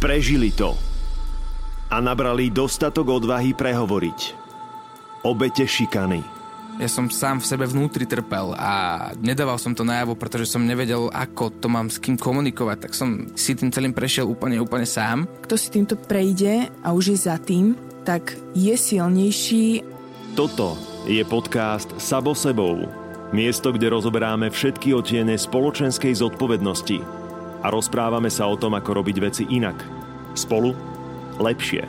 Prežili to. A nabrali dostatok odvahy prehovoriť. Obete šikany. Ja som sám v sebe vnútri trpel a nedával som to najavo, pretože som nevedel, ako to mám s kým komunikovať, tak som si tým celým prešiel úplne, úplne sám. Kto si týmto prejde a už je za tým, tak je silnejší. Toto je podcast Sabo sebou. Miesto, kde rozoberáme všetky otiene spoločenskej zodpovednosti a rozprávame sa o tom, ako robiť veci inak. Spolu lepšie.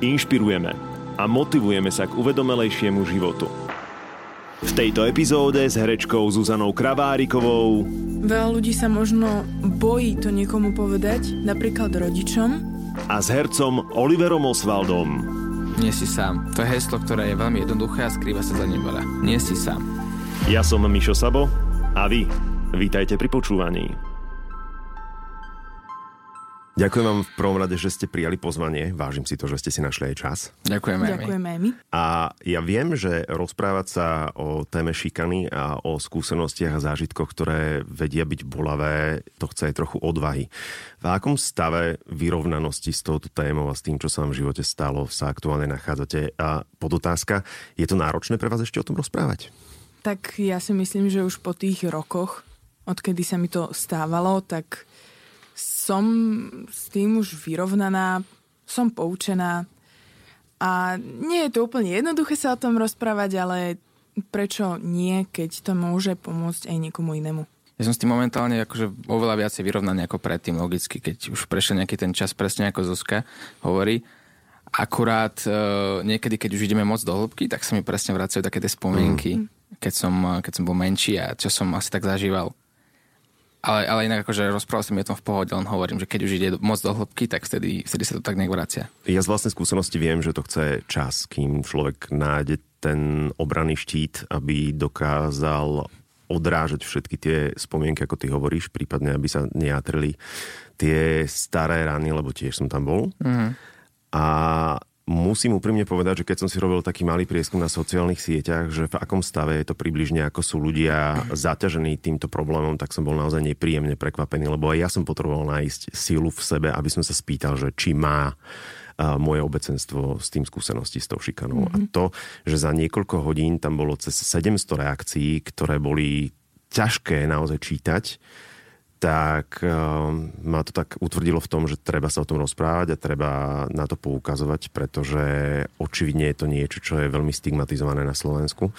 Inšpirujeme a motivujeme sa k uvedomelejšiemu životu. V tejto epizóde s herečkou Zuzanou Kravárikovou Veľa ľudí sa možno bojí to niekomu povedať, napríklad rodičom. a s hercom Oliverom Osvaldom. Nie si sám. To je heslo, ktoré je veľmi jednoduché a skrýva sa za ním veľa. Nie si sám. Ja som Mišo Sabo a vy vítajte pri počúvaní. Ďakujem vám v prvom rade, že ste prijali pozvanie. Vážim si to, že ste si našli aj čas. Ďakujeme. Ďakujeme aj my. A ja viem, že rozprávať sa o téme šikany a o skúsenostiach a zážitkoch, ktoré vedia byť bolavé, to chce aj trochu odvahy. V akom stave vyrovnanosti s touto témou a s tým, čo sa vám v živote stalo, sa aktuálne nachádzate? A podotázka, je to náročné pre vás ešte o tom rozprávať? Tak ja si myslím, že už po tých rokoch, odkedy sa mi to stávalo, tak som s tým už vyrovnaná, som poučená a nie je to úplne jednoduché sa o tom rozprávať, ale prečo nie, keď to môže pomôcť aj niekomu inému. Ja som s tým momentálne akože oveľa viacej vyrovnaný ako predtým, logicky, keď už prešiel nejaký ten čas, presne ako Zuzka hovorí. Akurát e, niekedy, keď už ideme moc do hĺbky, tak sa mi presne vracajú také tie spomienky, mm. keď, som, keď som bol menší a čo som asi tak zažíval. Ale, ale inak akože rozprával som mi o tom v pohode, len hovorím, že keď už ide moc do hĺbky, tak vtedy, vtedy sa to tak nejak vracia. Ja z vlastnej skúsenosti viem, že to chce čas, kým človek nájde ten obranný štít, aby dokázal odrážať všetky tie spomienky, ako ty hovoríš, prípadne aby sa nejatrili tie staré rany, lebo tiež som tam bol. Mm. A musím úprimne povedať, že keď som si robil taký malý prieskum na sociálnych sieťach, že v akom stave je to približne, ako sú ľudia zaťažení týmto problémom, tak som bol naozaj nepríjemne prekvapený, lebo aj ja som potreboval nájsť silu v sebe, aby som sa spýtal, že či má a moje obecenstvo s tým skúsenosti s tou šikanou. Mm-hmm. A to, že za niekoľko hodín tam bolo cez 700 reakcií, ktoré boli ťažké naozaj čítať, tak uh, ma to tak utvrdilo v tom, že treba sa o tom rozprávať a treba na to poukazovať, pretože očividne je to niečo, čo je veľmi stigmatizované na Slovensku.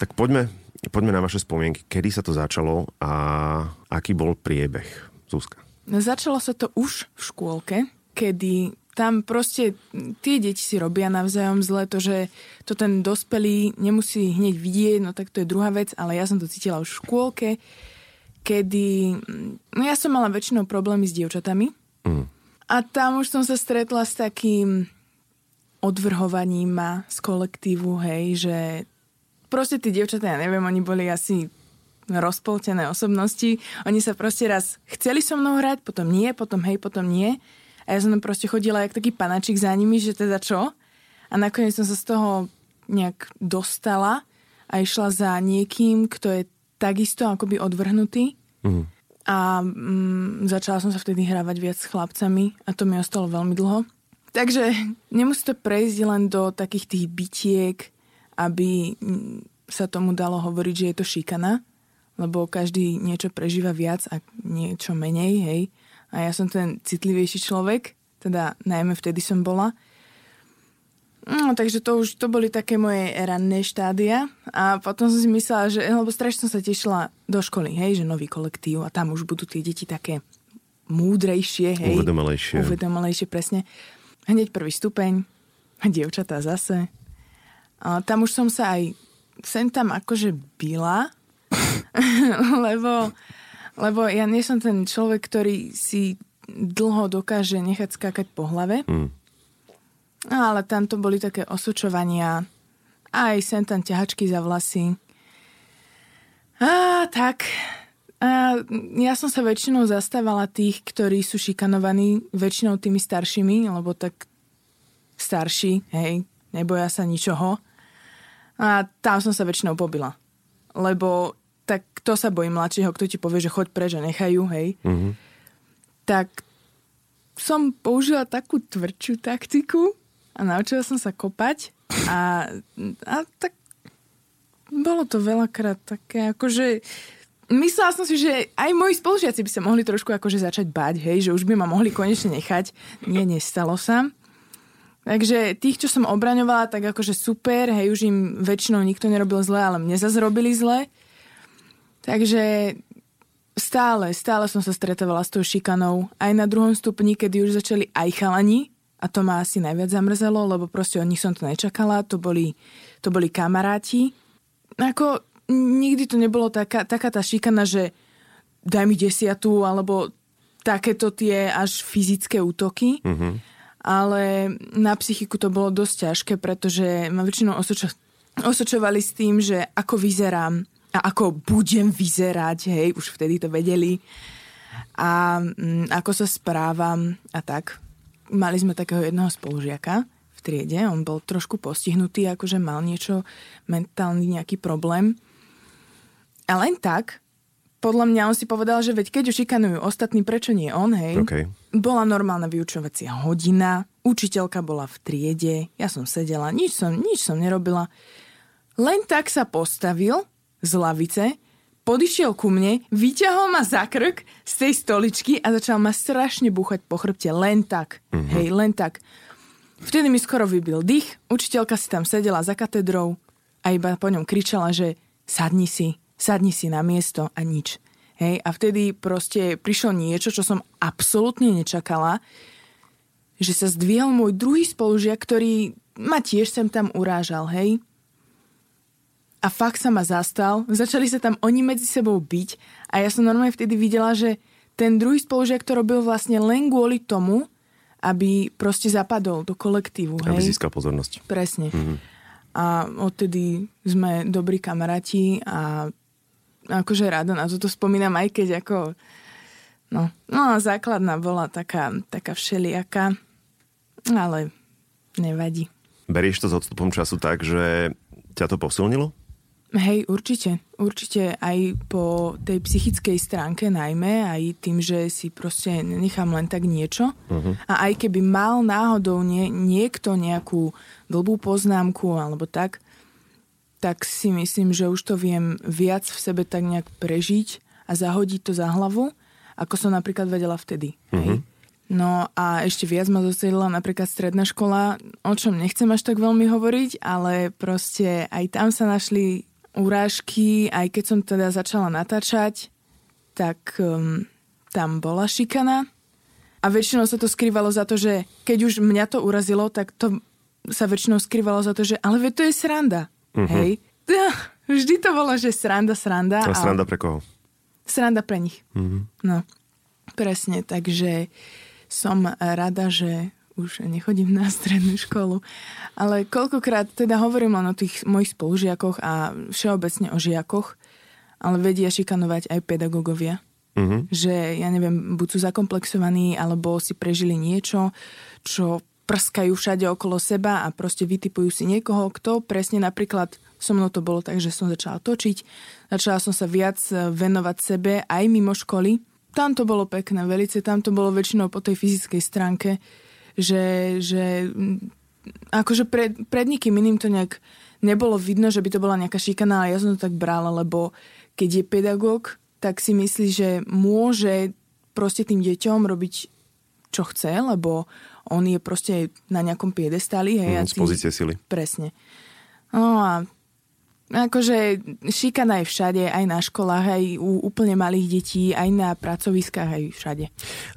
Tak poďme, poďme na vaše spomienky. Kedy sa to začalo a aký bol priebeh? Zuzka. Začalo sa to už v škôlke, kedy tam proste tie deti si robia navzájom zle, to, že to ten dospelý nemusí hneď vidieť, no tak to je druhá vec, ale ja som to cítila už v škôlke, kedy... No ja som mala väčšinou problémy s dievčatami Mm. a tam už som sa stretla s takým odvrhovaním ma z kolektívu, hej, že proste tí dievčatá, ja neviem, oni boli asi rozpoltené osobnosti. Oni sa proste raz chceli so mnou hrať, potom nie, potom hej, potom nie. A ja som tam proste chodila jak taký panačik za nimi, že teda čo? A nakoniec som sa z toho nejak dostala a išla za niekým, kto je takisto akoby odvrhnutý. Mm. A mm, začala som sa vtedy hrávať viac s chlapcami a to mi ostalo veľmi dlho. Takže nemusí to prejsť len do takých tých bitiek, aby mm, sa tomu dalo hovoriť, že je to šikana, lebo každý niečo prežíva viac a niečo menej, hej. A ja som ten citlivejší človek, teda najmä vtedy som bola. No, takže to už to boli také moje ranné štádia a potom som si myslela, že, lebo strašne som sa tešila do školy, hej, že nový kolektív a tam už budú tie deti také múdrejšie, hej. Uvedomelejšie. Uvedomelejšie, presne. Hneď prvý stupeň, a dievčatá zase. A tam už som sa aj sem tam akože byla, lebo, lebo ja nie som ten človek, ktorý si dlho dokáže nechať skákať po hlave. Mm. No, ale tam to boli také osočovania, aj sem tam ťahačky za vlasy. A tak. A ja som sa väčšinou zastávala tých, ktorí sú šikanovaní, väčšinou tými staršími, lebo tak starší, hej, neboja sa ničoho. A tam som sa väčšinou pobila. Lebo tak kto sa bojí mladšieho, kto ti povie, že choď preč a nechajú, hej. Mm-hmm. Tak som použila takú tvrdšiu taktiku a naučila som sa kopať a, a tak bolo to veľakrát také akože myslela som si, že aj moji spolužiaci by sa mohli trošku akože začať bať, hej, že už by ma mohli konečne nechať. Nie, nestalo sa. Takže tých, čo som obraňovala, tak akože super, hej, už im väčšinou nikto nerobil zle, ale mne zase robili zle. Takže stále, stále som sa stretávala s tou šikanou. Aj na druhom stupni, kedy už začali aj chalani, a to ma asi najviac zamrzelo, lebo proste od nich som to nečakala, to boli, to boli kamaráti. Ako nikdy to nebolo taká, taká tá šikana, že daj mi desiatu, alebo takéto tie až fyzické útoky. Mm-hmm. Ale na psychiku to bolo dosť ťažké, pretože ma väčšinou osočo- osočovali s tým, že ako vyzerám, a ako budem vyzerať, hej, už vtedy to vedeli a mm, ako sa správam a tak. Mali sme takého jedného spolužiaka v triede, on bol trošku postihnutý, akože mal niečo, mentálny nejaký problém. A len tak, podľa mňa on si povedal, že veď keď už šikanujú ostatní, prečo nie on, hej? Okay. Bola normálna vyučovacia hodina, učiteľka bola v triede, ja som sedela, nič som, nič som nerobila. Len tak sa postavil z lavice, podišiel ku mne, vyťahol ma za krk z tej stoličky a začal ma strašne búchať po chrbte. Len tak. Mm-hmm. Hej, len tak. Vtedy mi skoro vybil dých, učiteľka si tam sedela za katedrou a iba po ňom kričala, že sadni si, sadni si na miesto a nič. Hej, a vtedy proste prišlo niečo, čo som absolútne nečakala, že sa zdvihol môj druhý spolužiak, ktorý ma tiež sem tam urážal, hej a fakt sa ma zastal. Začali sa tam oni medzi sebou byť a ja som normálne vtedy videla, že ten druhý spolužiak to robil vlastne len kvôli tomu, aby proste zapadol do kolektívu. Aby hej? získal pozornosť. Presne. Mm-hmm. A odtedy sme dobrí kamaráti a akože rada na toto spomínam, aj keď ako no, no základná bola taká, taká všelijaká, ale nevadí. Berieš to s odstupom času tak, že ťa to posilnilo? Hej, určite. Určite aj po tej psychickej stránke najmä, aj tým, že si proste nechám len tak niečo. Uh-huh. A aj keby mal náhodou nie, niekto nejakú dlbú poznámku alebo tak, tak si myslím, že už to viem viac v sebe tak nejak prežiť a zahodiť to za hlavu, ako som napríklad vedela vtedy. Uh-huh. Hej. Mhm. No a ešte viac ma zasedila napríklad stredná škola, o čom nechcem až tak veľmi hovoriť, ale proste aj tam sa našli urážky, aj keď som teda začala natáčať, tak um, tam bola šikana. A väčšinou sa to skrývalo za to, že keď už mňa to urazilo, tak to sa väčšinou skrývalo za to, že ale veď to je sranda. Uh-huh. Hej? Vždy to bolo, že sranda, sranda. A sranda pre koho? Sranda pre nich. Uh-huh. No, presne. Takže som rada, že už nechodím na strednú školu. Ale koľkokrát teda hovorím len o tých mojich spolužiakoch a všeobecne o žiakoch, ale vedia šikanovať aj pedagógovia. Uh-huh. Že, ja neviem, buď sú zakomplexovaní, alebo si prežili niečo, čo prskajú všade okolo seba a proste vytipujú si niekoho, kto presne napríklad so mnou to bolo tak, že som začala točiť, začala som sa viac venovať sebe aj mimo školy. Tam to bolo pekné, velice, tam to bolo väčšinou po tej fyzickej stránke, že, že mm, akože pred, pred nikým iným to nejak nebolo vidno, že by to bola nejaká šikana, ale ja som to tak brala, lebo keď je pedagóg, tak si myslí, že môže proste tým deťom robiť čo chce, lebo on je proste na nejakom piedestali. Hej, mm, z pozície sily. Presne. No a Akože šikana je všade, aj na školách, aj u úplne malých detí, aj na pracoviskách, aj všade.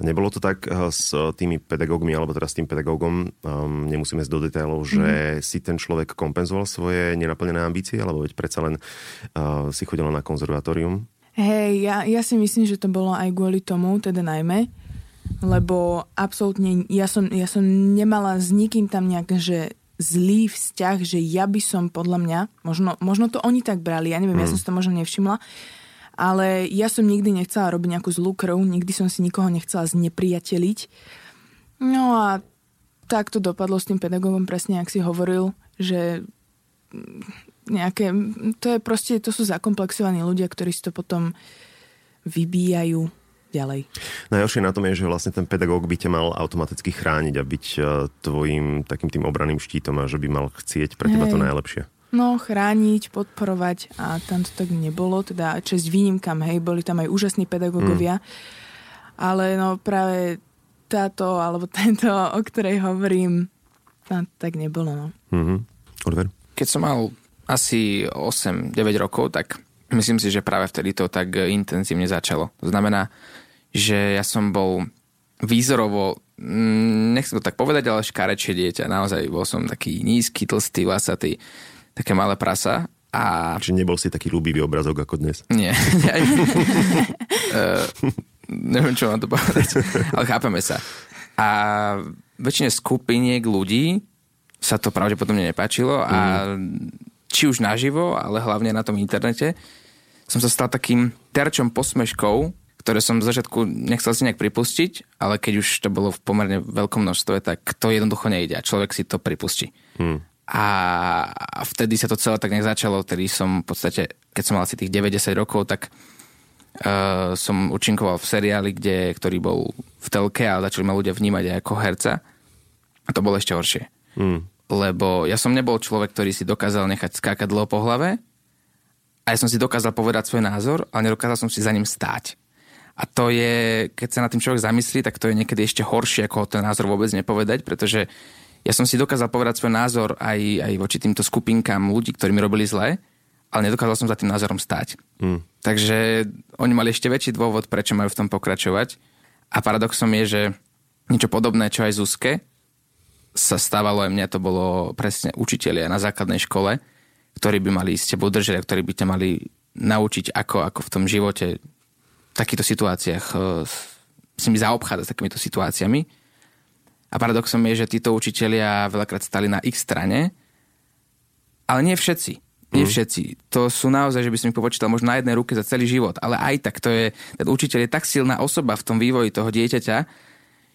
Nebolo to tak eh, s tými pedagógmi, alebo teraz s tým pedagógom, um, nemusíme ísť do detailov, že mm. si ten človek kompenzoval svoje nenaplnené ambície, alebo veď predsa len uh, si chodila na konzervatórium? Hej, ja, ja si myslím, že to bolo aj kvôli tomu, teda najmä, lebo absolútne ja som, ja som nemala s nikým tam nejak, že zlý vzťah, že ja by som podľa mňa, možno, možno to oni tak brali, ja neviem, mm. ja som si to možno nevšimla, ale ja som nikdy nechcela robiť nejakú zlú krv, nikdy som si nikoho nechcela znepriateliť. No a tak to dopadlo s tým pedagógom, presne ak si hovoril, že nejaké, to je proste, to sú zakomplexovaní ľudia, ktorí si to potom vybíjajú ďalej. Najhoršie na tom je, že vlastne ten pedagóg by ťa mal automaticky chrániť a byť e, tvojim takým tým obraným štítom a že by mal chcieť pre teba Hej. to najlepšie. No, chrániť, podporovať a tam to tak nebolo, teda čest výnimkám, hej, boli tam aj úžasní pedagógovia, mm. ale no práve táto alebo tento, o ktorej hovorím, tam tak nebolo, no. Mm-hmm. Oliver? Keď som mal asi 8-9 rokov, tak myslím si, že práve vtedy to tak intenzívne začalo. To znamená, že ja som bol výzorovo, mm, nechcem to tak povedať, ale škarečie dieťa. Naozaj bol som taký nízky, tlstý, vlasatý, také malé prasa. A... Či nebol si taký ľúbivý obrazok ako dnes? Nie. uh, neviem, čo mám to povedať, ale chápeme sa. A väčšine skupiniek ľudí sa to pravdepodobne nepáčilo a mm či už naživo, ale hlavne na tom internete, som sa stal takým terčom posmeškov, ktoré som z začiatku nechcel si nejak pripustiť, ale keď už to bolo v pomerne veľkom množstve, tak to jednoducho nejde a človek si to pripustí. Hmm. A vtedy sa to celé tak nejak začalo, vtedy som v podstate, keď som mal asi tých 90 rokov, tak uh, som účinkoval v seriáli, kde, ktorý bol v telke a začali ma ľudia vnímať aj ako herca. A to bolo ešte horšie. Hmm lebo ja som nebol človek, ktorý si dokázal nechať skákať dlho po hlave a ja som si dokázal povedať svoj názor, ale nedokázal som si za ním stáť. A to je, keď sa na tým človek zamyslí, tak to je niekedy ešte horšie, ako ten názor vôbec nepovedať, pretože ja som si dokázal povedať svoj názor aj, aj voči týmto skupinkám ľudí, ktorí mi robili zle, ale nedokázal som za tým názorom stáť. Mm. Takže oni mali ešte väčší dôvod, prečo majú v tom pokračovať. A paradoxom je, že niečo podobné, čo aj Zuzke, sa stávalo, aj mne to bolo presne učitelia na základnej škole, ktorí by mali s tebou držať a ktorí by ťa mali naučiť, ako, ako v tom živote takýchto situáciách uh, si mi zaobchádzať s takýmito situáciami. A paradoxom je, že títo učitelia veľakrát stali na ich strane, ale nie všetci. Nie mm. všetci. To sú naozaj, že by som ich popočítal možno na jednej ruke za celý život, ale aj tak to je, ten učiteľ je tak silná osoba v tom vývoji toho dieťaťa,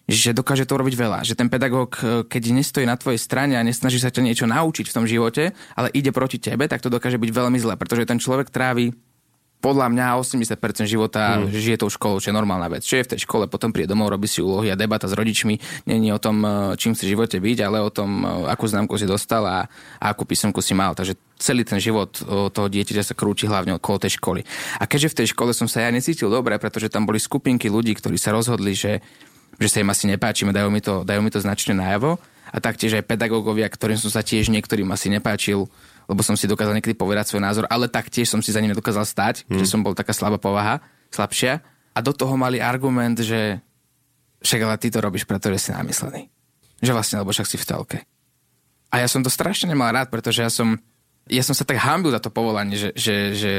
že dokáže to robiť veľa. Že ten pedagóg, e, keď nestojí na tvojej strane a nesnaží sa ťa niečo naučiť v tom živote, ale ide proti tebe, tak to dokáže byť veľmi zle, pretože ten človek trávi podľa mňa 80% života mm. žije tou školou, čo je normálna vec. Čo je v tej škole, potom príde domov, robí si úlohy a debata s rodičmi je o tom, e, čím si v živote byť, ale o tom, e, akú známku si dostal a, a akú písomku si mal. Takže celý ten život toho dieťaťa sa krúti hlavne okolo tej školy. A keďže v tej škole som sa ja necítil dobre, pretože tam boli skupinky ľudí, ktorí sa rozhodli, že že sa im asi nepáčime, dajú mi to, dajú mi to značne najavo. A taktiež aj pedagógovia, ktorým som sa tiež niektorým asi nepáčil, lebo som si dokázal niekedy povedať svoj názor, ale taktiež som si za ním nedokázal stať, hmm. že som bol taká slabá povaha, slabšia. A do toho mali argument, že však ale ty to robíš, pretože si namyslený. Že vlastne, lebo však si v telke. A ja som to strašne nemal rád, pretože ja som ja som sa tak hambil za to povolanie, že, že, že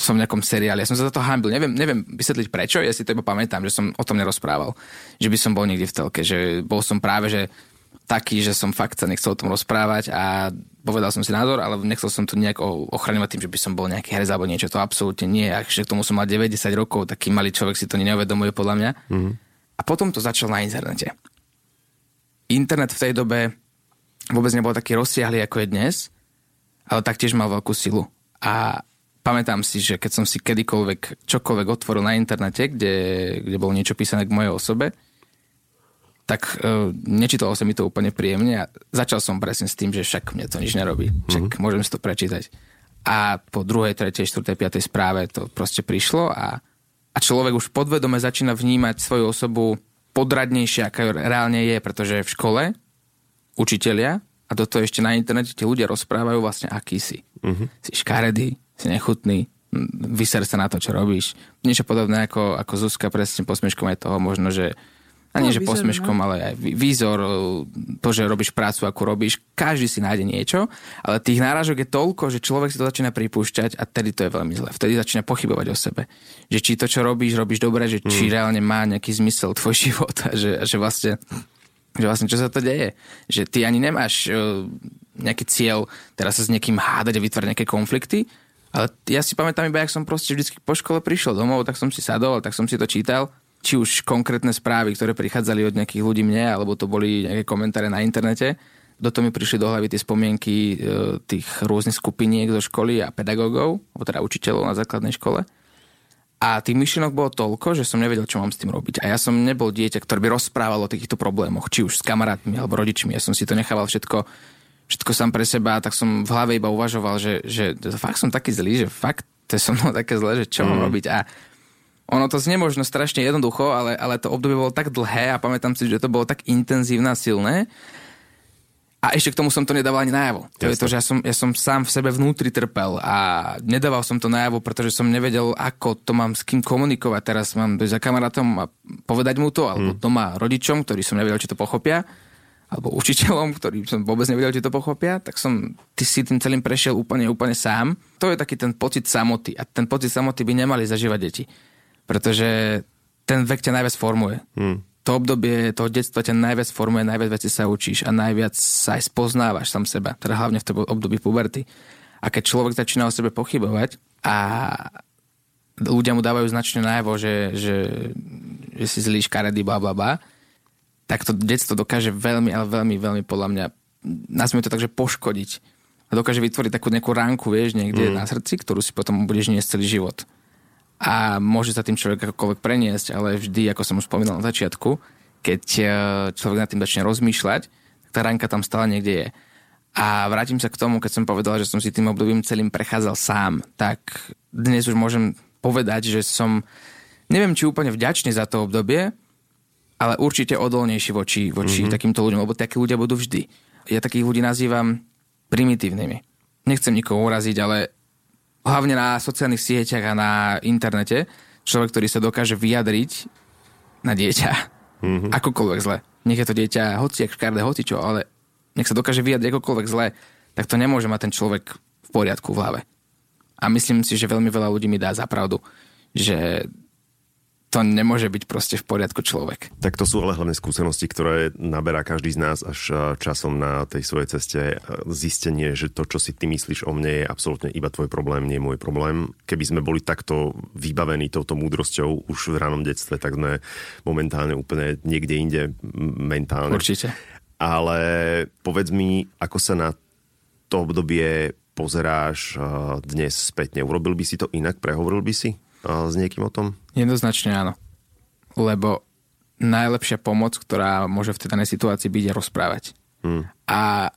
som v nejakom seriáli. Ja som sa za to hambil. Neviem, neviem vysvetliť prečo, ja si to iba pamätám, že som o tom nerozprával. Že by som bol niekde v telke, že bol som práve, že taký, že som fakt sa nechcel o tom rozprávať a povedal som si názor, ale nechcel som to nejak ochraňovať tým, že by som bol nejaký herec alebo niečo. To absolútne nie. A k tomu som mal 90 rokov, taký malý človek si to neuvedomuje podľa mňa. Mm-hmm. A potom to začal na internete. Internet v tej dobe vôbec nebol taký rozsiahly, ako je dnes ale taktiež mal veľkú silu. A pamätám si, že keď som si kedykoľvek čokoľvek otvoril na internete, kde, kde bolo niečo písané k mojej osobe, tak uh, nečítalo sa mi to úplne príjemne a začal som presne s tým, že však mne to nič nerobí. Však mm-hmm. môžem si to prečítať. A po druhej, tretej, štvrtej, piatej správe to proste prišlo a, a človek už podvedome začína vnímať svoju osobu podradnejšie, aká reálne je, pretože v škole učitelia a do toho ešte na internete ti ľudia rozprávajú vlastne, aký si. Uh-huh. Si škaredý, si nechutný, vyser sa na to, čo robíš. Niečo podobné ako, ako Zuzka, presne posmeškom aj toho možno, že a nie, no, že posmeškom, no. ale aj výzor, to, že robíš prácu, ako robíš, každý si nájde niečo, ale tých náražok je toľko, že človek si to začína pripúšťať a tedy to je veľmi zle. Vtedy začína pochybovať o sebe. Že či to, čo robíš, robíš dobre, že či mm. reálne má nejaký zmysel tvoj život a že, a že vlastne že vlastne čo sa to deje? Že ty ani nemáš uh, nejaký cieľ teraz sa s niekým hádať a vytvárať nejaké konflikty, ale ja si pamätám iba, jak som proste vždy po škole prišiel domov, tak som si sadol, tak som si to čítal, či už konkrétne správy, ktoré prichádzali od nejakých ľudí mne, alebo to boli nejaké komentáre na internete. Do toho mi prišli do hlavy tie spomienky uh, tých rôznych skupiniek zo školy a pedagógov, alebo teda učiteľov na základnej škole. A tých myšlienok bolo toľko, že som nevedel, čo mám s tým robiť. A ja som nebol dieťa, ktoré by rozprávalo o týchto problémoch, či už s kamarátmi alebo rodičmi. Ja som si to nechával všetko, všetko sám pre seba, tak som v hlave iba uvažoval, že, že fakt som taký zlý, že fakt to je so mnou také zlé, že čo mm. mám robiť. A ono to znie možno strašne jednoducho, ale, ale to obdobie bolo tak dlhé a pamätám si, že to bolo tak intenzívne a silné, a ešte k tomu som to nedával ani najavo. To Jasne. je to, že ja som, ja som sám v sebe vnútri trpel a nedával som to najavo, pretože som nevedel, ako to mám s kým komunikovať. Teraz mám dojsť za kamarátom a povedať mu to, alebo hmm. doma rodičom, ktorí som nevedel, či to pochopia, alebo učiteľom, ktorí som vôbec nevedel, či to pochopia, tak som ty si tým celým prešiel úplne, úplne sám. To je taký ten pocit samoty. A ten pocit samoty by nemali zažívať deti. Pretože ten vek ťa najviac formuje. Hmm to obdobie toho detstva ťa najviac formuje, najviac veci sa učíš a najviac sa aj spoznávaš sám seba, teda hlavne v tom období puberty. A keď človek začína o sebe pochybovať a ľudia mu dávajú značne najavo, že, že, že si zlý škaredý, bla bla bla, tak to detstvo dokáže veľmi, ale veľmi, veľmi podľa mňa, nazvime to tak, že poškodiť. A dokáže vytvoriť takú nejakú ránku, vieš, niekde mm. na srdci, ktorú si potom budeš niesť celý život a môže sa tým človek akokoľvek preniesť, ale vždy, ako som už spomínal na začiatku, keď e, človek nad tým začne rozmýšľať, tak tá ranka tam stále niekde je. A vrátim sa k tomu, keď som povedal, že som si tým obdobím celým prechádzal sám, tak dnes už môžem povedať, že som, neviem či úplne vďačný za to obdobie, ale určite odolnejší voči, voči mm-hmm. takýmto ľuďom, lebo takí ľudia budú vždy. Ja takých ľudí nazývam primitívnymi. Nechcem nikoho uraziť, ale hlavne na sociálnych sieťach a na internete, človek, ktorý sa dokáže vyjadriť na dieťa. Mm-hmm. Akokoľvek zle. Nech je to dieťa hoci, ak škardé, hoci čo, ale nech sa dokáže vyjadriť akokoľvek zle, tak to nemôže mať ten človek v poriadku v hlave. A myslím si, že veľmi veľa ľudí mi dá za pravdu, že to nemôže byť proste v poriadku človek. Tak to sú ale hlavne skúsenosti, ktoré naberá každý z nás až e, časom na tej svojej ceste. E, zistenie, že to, čo si ty myslíš o mne, je absolútne iba tvoj problém, nie môj problém. Keby sme boli takto vybavení touto múdrosťou už v ránom detstve, tak sme momentálne úplne niekde inde mentálne. Určite. Ale povedz mi, ako sa na to obdobie pozeráš e, dnes spätne. Urobil by si to inak? Prehovoril by si? s niekým o tom? Jednoznačne áno. Lebo najlepšia pomoc, ktorá môže v tej danej situácii byť, je rozprávať. Hmm. A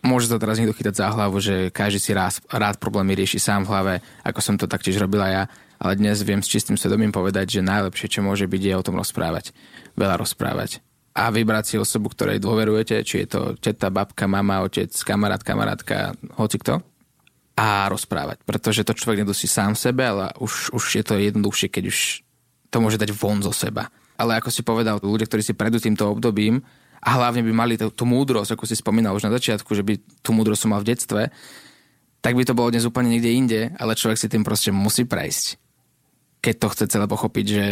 môže sa teraz niekto chytať za hlavu, že každý si rád, rád problémy rieši sám v hlave, ako som to taktiež robila ja, ale dnes viem s čistým svedomím povedať, že najlepšie, čo môže byť, je o tom rozprávať. Veľa rozprávať. A vybrať si osobu, ktorej dôverujete, či je to teta, babka, mama, otec, kamarát, kamarátka, hoci kto a rozprávať. Pretože to človek nedosí sám sebe, ale už, už je to jednoduchšie, keď už to môže dať von zo seba. Ale ako si povedal, ľudia, ktorí si prejdú týmto obdobím a hlavne by mali tú, tú múdrosť, ako si spomínal už na začiatku, že by tú múdrosť mal v detstve, tak by to bolo dnes úplne niekde inde, ale človek si tým proste musí prejsť. Keď to chce celé pochopiť, že,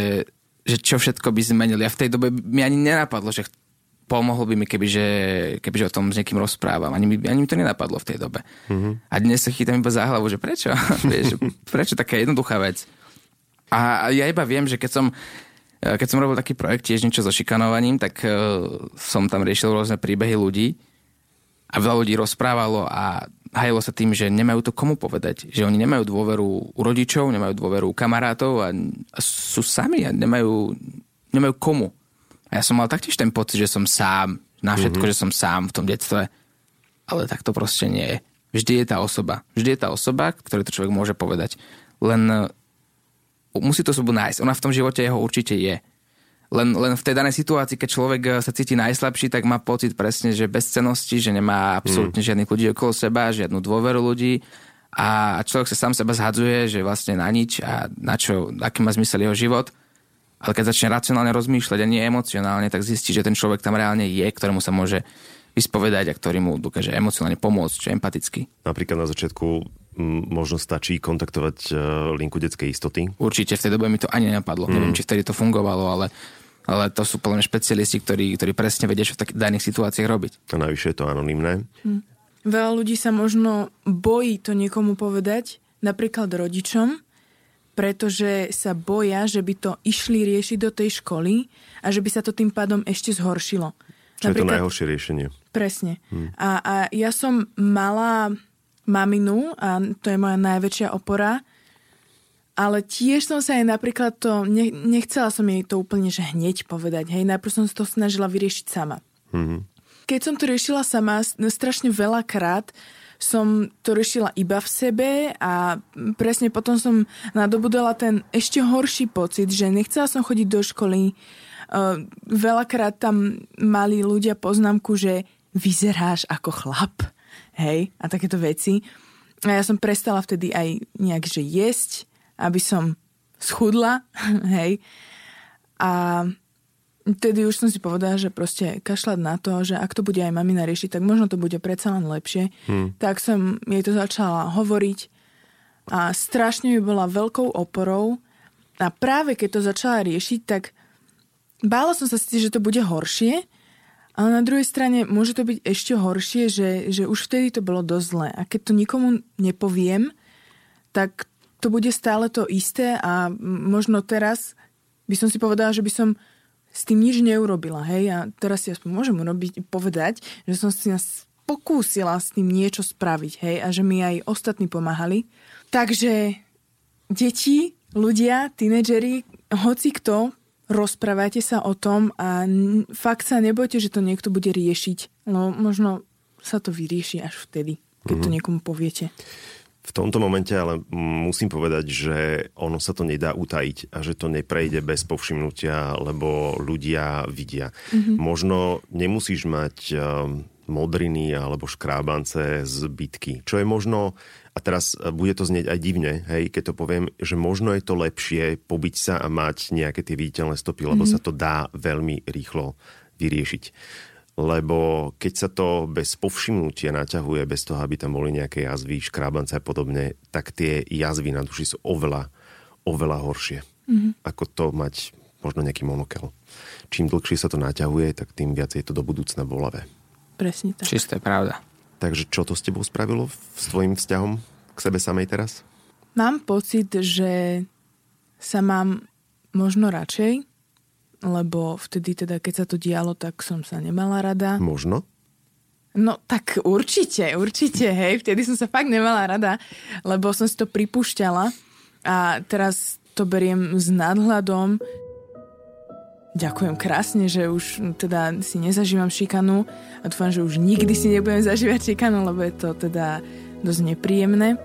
že čo všetko by zmenili. A v tej dobe mi ani nenapadlo, že pomohlo by mi, kebyže, kebyže o tom s niekým rozprávam. Ani mi, ani mi to nenapadlo v tej dobe. Mm-hmm. A dnes sa chytám iba za hlavu, že prečo? Vieš, prečo taká jednoduchá vec? A ja iba viem, že keď som keď som robil taký projekt, tiež niečo so šikanovaním, tak uh, som tam riešil rôzne príbehy ľudí a veľa ľudí rozprávalo a hajilo sa tým, že nemajú to komu povedať. Že oni nemajú dôveru u rodičov, nemajú dôveru u kamarátov a, a sú sami a nemajú, nemajú komu. A ja som mal taktiež ten pocit, že som sám, na všetko, mm-hmm. že som sám v tom detstve. Ale tak to proste nie je. Vždy je tá osoba. Vždy je tá osoba, ktorej to človek môže povedať. Len uh, musí to osobu nájsť. Ona v tom živote jeho určite je. Len, len v tej danej situácii, keď človek uh, sa cíti najslabší, tak má pocit presne, že bezcenosti, že nemá absolútne mm. žiadnych ľudí okolo seba, žiadnu dôveru ľudí a človek sa sám seba zhadzuje, že vlastne na nič a na čo, aký má zmysel jeho život ale keď začne racionálne rozmýšľať a nie emocionálne, tak zistí, že ten človek tam reálne je, ktorému sa môže vyspovedať a ktorý mu dokáže emocionálne pomôcť, čo empaticky. Napríklad na začiatku možno stačí kontaktovať e, linku detskej istoty? Určite, v tej dobe mi to ani nenapadlo. Mm. Neviem, či vtedy to fungovalo, ale, ale to sú podľa špecialisti, ktorí, ktorí presne vedia, čo v takých daných situáciách robiť. A najvyššie je to anonimné. Mm. Veľa ľudí sa možno bojí to niekomu povedať, napríklad rodičom, pretože sa boja, že by to išli riešiť do tej školy a že by sa to tým pádom ešte zhoršilo. Čo Napríklad, je to najhoršie riešenie. Presne. Hmm. A, a ja som mala maminu a to je moja najväčšia opora Ale tiež som sa aj napríklad to, ne, nechcela som jej to úplne, že hneď povedať, hej, najprv som to snažila vyriešiť sama. Mm-hmm. Keď som to riešila sama, strašne veľakrát som to riešila iba v sebe a presne potom som nadobudala ten ešte horší pocit, že nechcela som chodiť do školy. Uh, veľakrát tam mali ľudia poznámku, že vyzeráš ako chlap, hej, a takéto veci. A ja som prestala vtedy aj nejak, že jesť, aby som schudla, hej. A tedy už som si povedala, že proste kašľať na to, že ak to bude aj mamina riešiť, tak možno to bude predsa len lepšie. Hmm. Tak som jej to začala hovoriť a strašne mi bola veľkou oporou a práve keď to začala riešiť, tak bála som sa si, že to bude horšie, ale na druhej strane môže to byť ešte horšie, že, že už vtedy to bolo dosť zlé. A keď to nikomu nepoviem, tak to bude stále to isté a možno teraz by som si povedala, že by som s tým nič neurobila, hej, a teraz si aspoň môžem urobiť, povedať, že som si nás pokúsila s tým niečo spraviť, hej, a že mi aj ostatní pomáhali. Takže deti, ľudia, tínedžeri, hoci kto, rozprávajte sa o tom a fakt sa nebojte, že to niekto bude riešiť. No možno sa to vyrieši až vtedy, keď mm-hmm. to mhm. niekomu poviete. V tomto momente ale musím povedať, že ono sa to nedá utajiť a že to neprejde bez povšimnutia, lebo ľudia vidia. Mm-hmm. Možno nemusíš mať um, modriny alebo škrábance z bitky, čo je možno, a teraz uh, bude to znieť aj divne, hej, keď to poviem, že možno je to lepšie pobiť sa a mať nejaké tie viditeľné stopy, lebo mm-hmm. sa to dá veľmi rýchlo vyriešiť lebo keď sa to bez povšimnutia naťahuje, bez toho, aby tam boli nejaké jazvy, škrábance a podobne, tak tie jazvy na duši sú oveľa, oveľa horšie. Mm-hmm. Ako to mať možno nejaký monokel. Čím dlhšie sa to naťahuje, tak tým viac je to do budúcna bolavé. Presne tak. Čisté pravda. Takže čo to s tebou spravilo s tvojim vzťahom k sebe samej teraz? Mám pocit, že sa mám možno radšej, lebo vtedy teda, keď sa to dialo, tak som sa nemala rada. Možno? No tak určite, určite, hej, vtedy som sa fakt nemala rada, lebo som si to pripúšťala a teraz to beriem s nadhľadom. Ďakujem krásne, že už teda si nezažívam šikanu a dúfam, že už nikdy si nebudem zažívať šikanu, lebo je to teda dosť nepríjemné.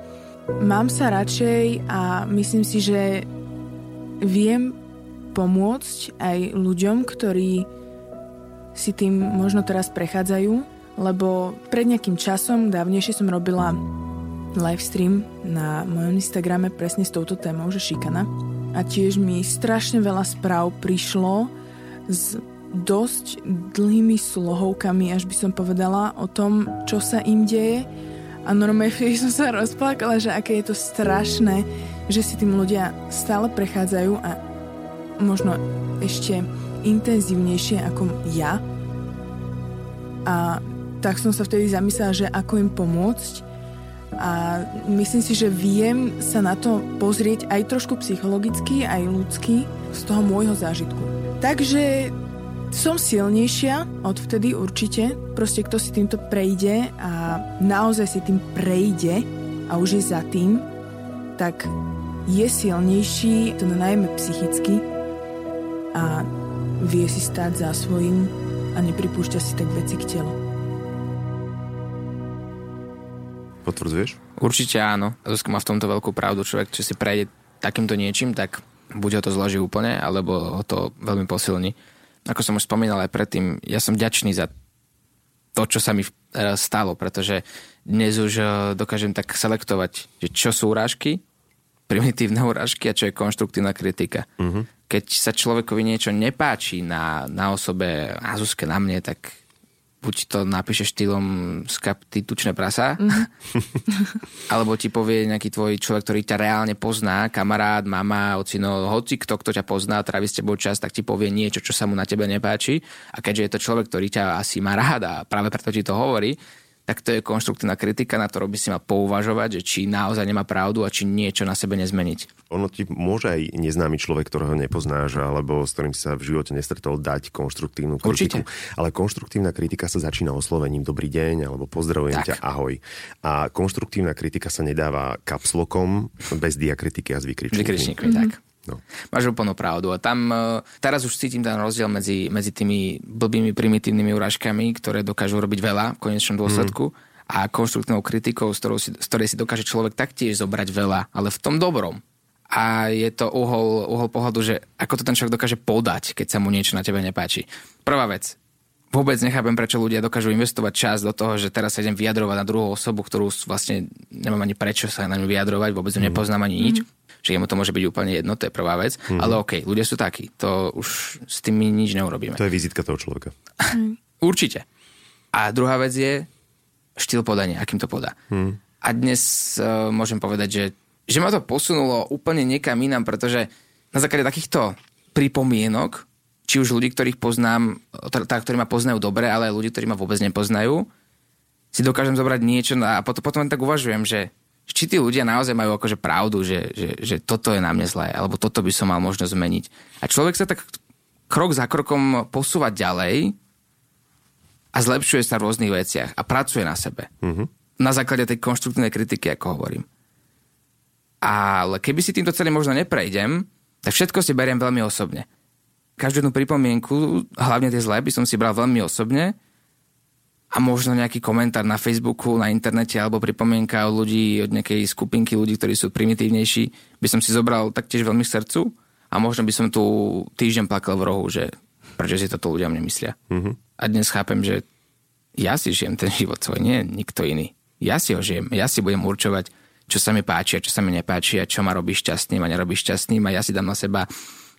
Mám sa radšej a myslím si, že viem pomôcť aj ľuďom, ktorí si tým možno teraz prechádzajú, lebo pred nejakým časom, dávnejšie som robila livestream na mojom Instagrame presne s touto témou, že šikana. A tiež mi strašne veľa správ prišlo s dosť dlhými slohovkami, až by som povedala, o tom, čo sa im deje. A normálne som sa rozplakala, že aké je to strašné, že si tým ľudia stále prechádzajú a možno ešte intenzívnejšie ako ja. A tak som sa vtedy zamyslela, že ako im pomôcť. A myslím si, že viem sa na to pozrieť aj trošku psychologicky, aj ľudsky z toho môjho zážitku. Takže som silnejšia od vtedy určite. Proste kto si týmto prejde a naozaj si tým prejde a už je za tým, tak je silnejší, to najmä psychicky, a vie si stáť za svojím a nepripúšťa si tak veci k telu. Potvrdzuješ? Určite áno. Zuzka má v tomto veľkú pravdu. Človek, čo si prejde takýmto niečím, tak buď ho to zloží úplne, alebo ho to veľmi posilní. Ako som už spomínal aj predtým, ja som ďačný za to, čo sa mi stalo, pretože dnes už eh, dokážem tak selektovať, že čo sú urážky, primitívne urážky a čo je konštruktívna kritika. Uh-huh keď sa človekovi niečo nepáči na, na osobe a Zuzke na mne, tak buď to napíše štýlom skap ty tučné prasa, mm. alebo ti povie nejaký tvoj človek, ktorý ťa reálne pozná, kamarát, mama, ocino, hoci kto, kto ťa pozná, trávi s tebou čas, tak ti povie niečo, čo sa mu na tebe nepáči. A keďže je to človek, ktorý ťa asi má rád a práve preto ti to hovorí, tak to je konštruktívna kritika, na ktorú by si mal pouvažovať, že či naozaj nemá pravdu a či niečo na sebe nezmeniť. Ono ti môže aj neznámy človek, ktorého nepoznáš, alebo s ktorým si sa v živote nestretol, dať konštruktívnu kritiku. Určite. Ale konštruktívna kritika sa začína oslovením dobrý deň, alebo pozdravujem Tak. ťa, ahoj. A konštruktívna kritika sa nedáva kapslokom, bez diakritiky a s vykričníkmi. Vykričníkmi, mm-hmm. tak. No. Máš úplnú pravdu. A tam e, teraz už cítim ten rozdiel medzi, medzi tými blbými primitívnymi urážkami, ktoré dokážu robiť veľa v konečnom dôsledku mm. a konštruktívnou kritikou, z, si, z ktorej si dokáže človek taktiež zobrať veľa, ale v tom dobrom. A je to uhol, uhol pohľadu, že ako to ten človek dokáže podať, keď sa mu niečo na tebe nepáči. Prvá vec. Vôbec nechápem, prečo ľudia dokážu investovať čas do toho, že teraz sa idem vyjadrovať na druhú osobu, ktorú vlastne nemám ani prečo sa na ňu vyjadrovať, vôbec ju nepoznám ani nič. Že jemu to môže byť úplne jedno, to je prvá vec. Mm-hmm. Ale OK, ľudia sú takí. To už s tým my nič neurobíme. To je vizitka toho človeka. Určite. A druhá vec je štýl podania, akým to podá. Hmm. A dnes uh, môžem povedať, že, že ma to posunulo úplne niekam inám, pretože na základe takýchto pripomienok, či už ľudí, ktorých poznám, tá, ktorí ma poznajú dobre, ale aj ľudí, ktorí ma vôbec nepoznajú, si dokážem zobrať niečo a potom, potom tak uvažujem, že či tí ľudia naozaj majú akože pravdu, že, že, že toto je na mne zlé, alebo toto by som mal možno zmeniť. A človek sa tak krok za krokom posúva ďalej a zlepšuje sa v rôznych veciach a pracuje na sebe. Mhm. Na základe tej konštruktívnej kritiky, ako hovorím. Ale keby si týmto celým možno neprejdem, tak všetko si beriem veľmi osobne. Každú jednu pripomienku, hlavne tie zlé, by som si bral veľmi osobne a možno nejaký komentár na Facebooku, na internete alebo pripomienka od ľudí, od nejakej skupinky ľudí, ktorí sú primitívnejší, by som si zobral taktiež veľmi k srdcu a možno by som tu týždeň plakal v rohu, že prečo si toto ľudia nemyslia. Mhm. A dnes chápem, že ja si žijem ten život svoj, nie nikto iný. Ja si ho žijem, ja si budem určovať, čo sa mi páči a čo sa mi nepáči a čo ma robí šťastným a nerobí šťastným a ja si dám na seba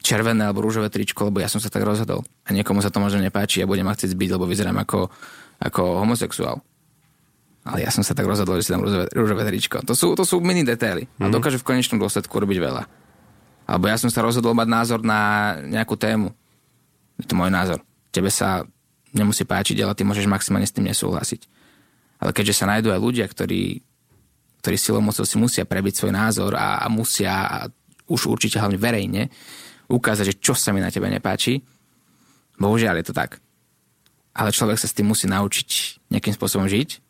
červené alebo rúžové tričko, lebo ja som sa tak rozhodol. A niekomu sa to možno nepáči a budem ma chcieť zbiť, lebo vyzerám ako, ako homosexuál. Ale ja som sa tak rozhodol, že si dám rúžové, rúžové tričko. To sú, to sú mini detaily a dokážu v konečnom dôsledku robiť veľa. Alebo ja som sa rozhodol mať názor na nejakú tému. Je to môj názor. Tebe sa nemusí páčiť, ale ty môžeš maximálne s tým nesúhlasiť. Ale keďže sa nájdú aj ľudia, ktorí, ktorí silou mocou si musia prebiť svoj názor a, a musia, a už určite hlavne verejne, ukázať, že čo sa mi na tebe nepáči, bohužiaľ je to tak. Ale človek sa s tým musí naučiť nejakým spôsobom žiť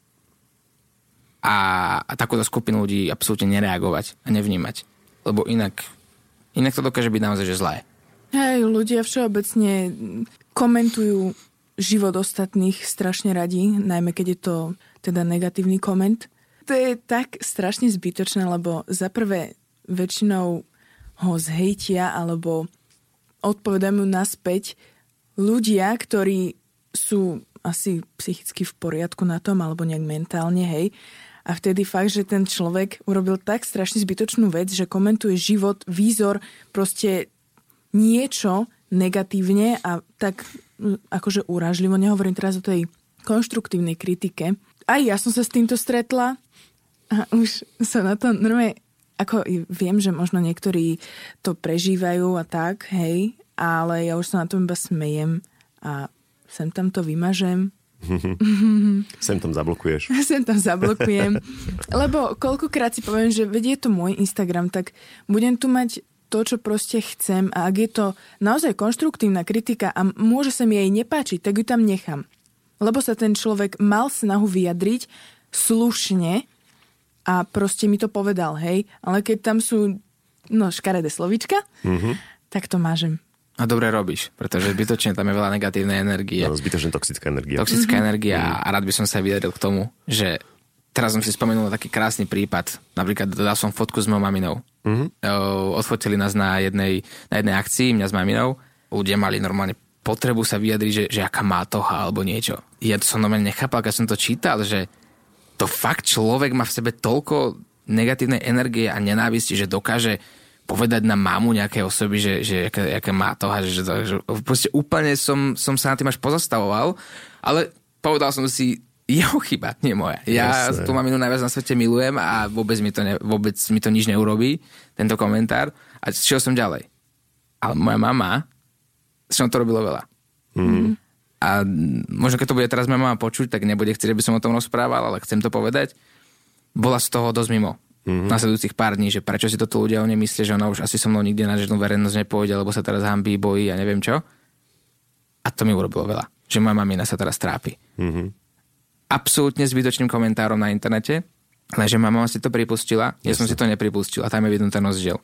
a, a takúto skupinu ľudí absolútne nereagovať a nevnímať. Lebo inak, inak to dokáže byť naozaj že zlé. Hej, ľudia všeobecne komentujú život ostatných strašne radi, najmä keď je to teda negatívny koment. To je tak strašne zbytočné, lebo za prvé väčšinou ho zhejtia alebo odpovedajú naspäť ľudia, ktorí sú asi psychicky v poriadku na tom alebo nejak mentálne, hej. A vtedy fakt, že ten človek urobil tak strašne zbytočnú vec, že komentuje život, výzor, proste niečo negatívne a tak akože úražlivo, nehovorím teraz o tej konštruktívnej kritike. Aj ja som sa s týmto stretla a už sa na to normálne, ako viem, že možno niektorí to prežívajú a tak, hej, ale ja už sa na tom iba smejem a sem tam to vymažem, Sem tam zablokuješ. sem tam zablokujem. Lebo koľkokrát si poviem, že vedie to môj Instagram, tak budem tu mať to, čo proste chcem a ak je to naozaj konštruktívna kritika a môže sa mi jej nepáčiť, tak ju tam nechám. Lebo sa ten človek mal snahu vyjadriť slušne a proste mi to povedal, hej. Ale keď tam sú, no, škaredé slovíčka, mm-hmm. tak to mážem. A dobre robíš, pretože zbytočne tam je veľa negatívnej energie. No, zbytočne toxická energia. Toxická mm-hmm. energia a rád by som sa vyjadril k tomu, že teraz som si spomenul na taký krásny prípad. Napríklad dal som fotku s mojou maminou. Mm-hmm. Odfotili nás na jednej, na jednej akcii, mňa s maminou. Ľudia mali normálne potrebu sa vyjadriť, že, že aká má toha alebo niečo. Ja to som normálne nechápal, keď som to čítal, že to fakt človek má v sebe toľko negatívnej energie a nenávisti, že dokáže povedať na mamu nejakej osoby, že, že aké, aké má to, že, že, že proste úplne som, som sa na tým až pozastavoval, ale povedal som si, jeho chyba, nie moja. Ja Jasné. tú maminu najviac na svete milujem a vôbec mi to, ne, vôbec mi to nič neurobí, tento komentár. A šiel som ďalej. Ale moja mama s to robilo veľa. Mm. a možno keď to bude teraz moja mama počuť, tak nebude chcieť, aby som o tom rozprával, ale chcem to povedať. Bola z toho dosť mimo. Mm-hmm. Nasledujúcich pár dní, že prečo si toto ľudia o nej myslia, že ona už asi so mnou nikde na žiadnu verejnosť nepôjde, lebo sa teraz hambí, bojí a neviem čo. A to mi urobilo veľa. Že moja mamina sa teraz trápi. Mm-hmm. Absolútne zbytočným komentárom na internete, lenže moja mama si to pripustila, ja som si to nepripustil a tam je vidno ten rozdiel.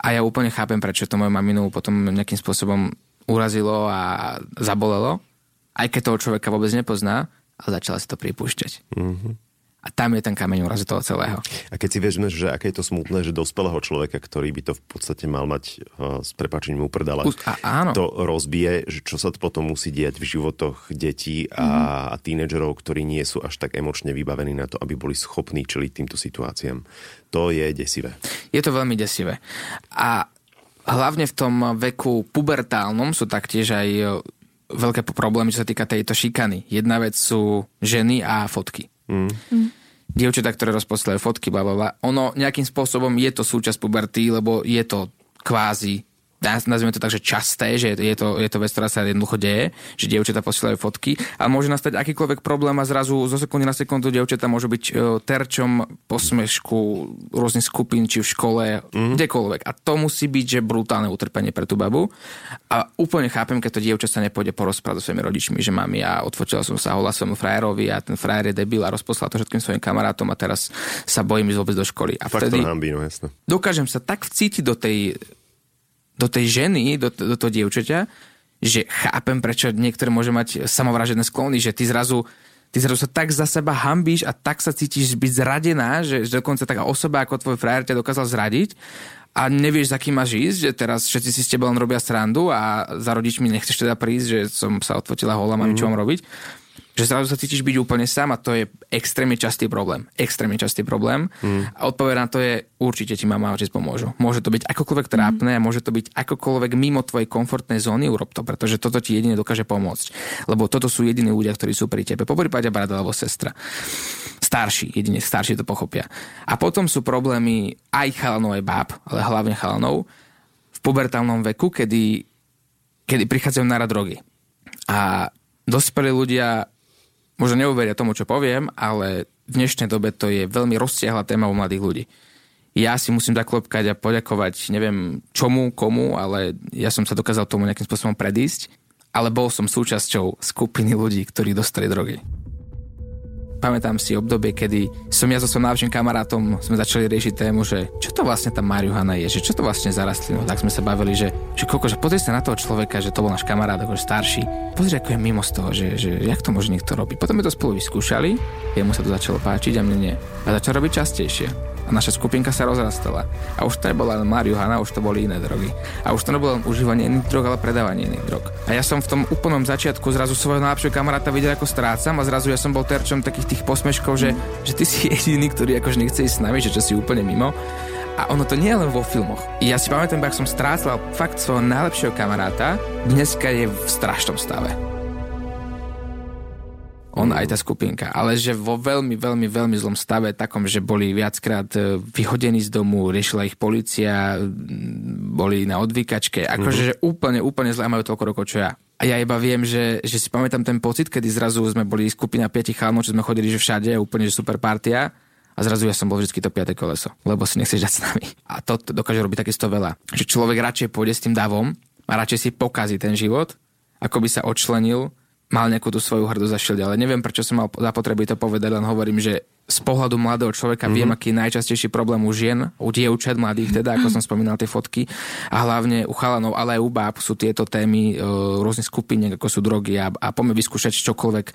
A ja úplne chápem, prečo to moju maminu potom nejakým spôsobom urazilo a zabolelo, aj keď toho človeka vôbec nepozná, ale začala si to pripúšťať. Mm-hmm. A tam je ten kameň úrazu toho celého. A keď si vezmeš, že aké je to smutné, že dospelého človeka, ktorý by to v podstate mal mať uh, s prepačením uprdala, a, áno. to rozbije, že čo sa to potom musí diať v životoch detí a, mm-hmm. a tínedžerov, ktorí nie sú až tak emočne vybavení na to, aby boli schopní čeliť týmto situáciám. To je desivé. Je to veľmi desivé. A hlavne v tom veku pubertálnom sú taktiež aj e, veľké problémy, čo sa týka tejto šikany. Jedna vec sú ženy a fotky. Mm. Dievčatá, ktoré rozposielajú fotky, bla, bla, bla. Ono nejakým spôsobom je to súčasť puberty, lebo je to kvázi nazvime to tak, že časté, že je to, je to vec, ktorá sa jednoducho deje, že dievčatá posielajú fotky, ale môže nastať akýkoľvek problém a zrazu zo sekundy na sekundu dievčatá môžu byť e, terčom posmešku rôznych skupín, či v škole, mm. kdekoľvek. A to musí byť, že brutálne utrpenie pre tú babu. A úplne chápem, keď to dievča sa nepôjde porozprávať so svojimi rodičmi, že mám ja odfočila som sa hola svojmu frajerovi a ten frajer je debil a rozposlal to všetkým svojim kamarátom a teraz sa bojím ísť vôbec do školy. A Fakt vtedy to hambí, no jasno. dokážem sa tak vcítiť do tej do tej ženy, do, do toho dievčaťa, že chápem, prečo niektoré môže mať samovražené sklony, že ty zrazu ty zrazu sa tak za seba hambíš a tak sa cítiš byť zradená, že, že dokonca taká osoba ako tvoj frajer ťa dokázal zradiť a nevieš, za kým máš ísť, že teraz všetci si s tebou len robia srandu a za rodičmi nechceš teda prísť, že som sa odfotila hola, mám mm-hmm. čo mám robiť že zrazu sa cítiš byť úplne sám a to je extrémne častý problém. Extrémne častý problém. Mm. A odpoveď na to je, určite ti mama a otec pomôžu. Môže to byť akokoľvek trápne mm. a môže to byť akokoľvek mimo tvojej komfortnej zóny, urob to, pretože toto ti jedine dokáže pomôcť. Lebo toto sú jediní ľudia, ktorí sú pri tebe. Po prípade brat alebo sestra. Starší, jedine starší to pochopia. A potom sú problémy aj chalanov, aj báb, ale hlavne chalanov v pubertálnom veku, kedy, kedy prichádzajú na drogy. A dospelí ľudia možno neuveria tomu, čo poviem, ale v dnešnej dobe to je veľmi rozsiahla téma u mladých ľudí. Ja si musím zaklopkať a poďakovať, neviem čomu, komu, ale ja som sa dokázal tomu nejakým spôsobom predísť, ale bol som súčasťou skupiny ľudí, ktorí dostali drogy pamätám si obdobie, kedy som ja so svojím najlepším kamarátom sme začali riešiť tému, že čo to vlastne tá marihuana je, že čo to vlastne za rastlinu. Tak sme sa bavili, že, že koľko, že pozri sa na toho človeka, že to bol náš kamarát, akože starší. Pozri, ako je mimo z toho, že, že jak to môže niekto robiť. Potom sme to spolu vyskúšali, jemu sa to začalo páčiť a mne nie. A začal robiť častejšie a naša skupinka sa rozrastala. A už to nebola len marihuana, už to boli iné drogy. A už to nebolo len užívanie iných drog, ale predávanie iných drog. A ja som v tom úplnom začiatku zrazu svojho najlepšieho kamaráta videl, ako strácam a zrazu ja som bol terčom takých tých posmeškov, že, že ty si jediný, ktorý akože nechce ísť s nami, že čo si úplne mimo. A ono to nie je len vo filmoch. Ja si pamätám, ak som strácal fakt svojho najlepšieho kamaráta, dneska je v strašnom stave on aj tá skupinka, ale že vo veľmi, veľmi, veľmi zlom stave, takom, že boli viackrát e, vyhodení z domu, riešila ich policia, boli na odvykačke, akože mm-hmm. že úplne, úplne zle majú toľko rokov, čo ja. A ja iba viem, že, že si pamätám ten pocit, kedy zrazu sme boli skupina piatich chalmov, čo sme chodili že všade, úplne že super partia. A zrazu ja som bol vždy to piaté koleso, lebo si nechceš dať s nami. A to, to dokáže robiť takisto veľa. Že človek radšej pôjde s tým davom a radšej si pokazí ten život, ako by sa odčlenil mal nejakú tú svoju hrdosť zašiel ale neviem, prečo som mal zapotreby to povedať, len hovorím, že z pohľadu mladého človeka mm-hmm. viem, aký je najčastejší problém u žien, u dievčat mladých, teda ako som spomínal tie fotky a hlavne u chalanov, ale aj u báb sú tieto témy e, rôznych skupín, ako sú drogy a, a poďme vyskúšať čokoľvek e,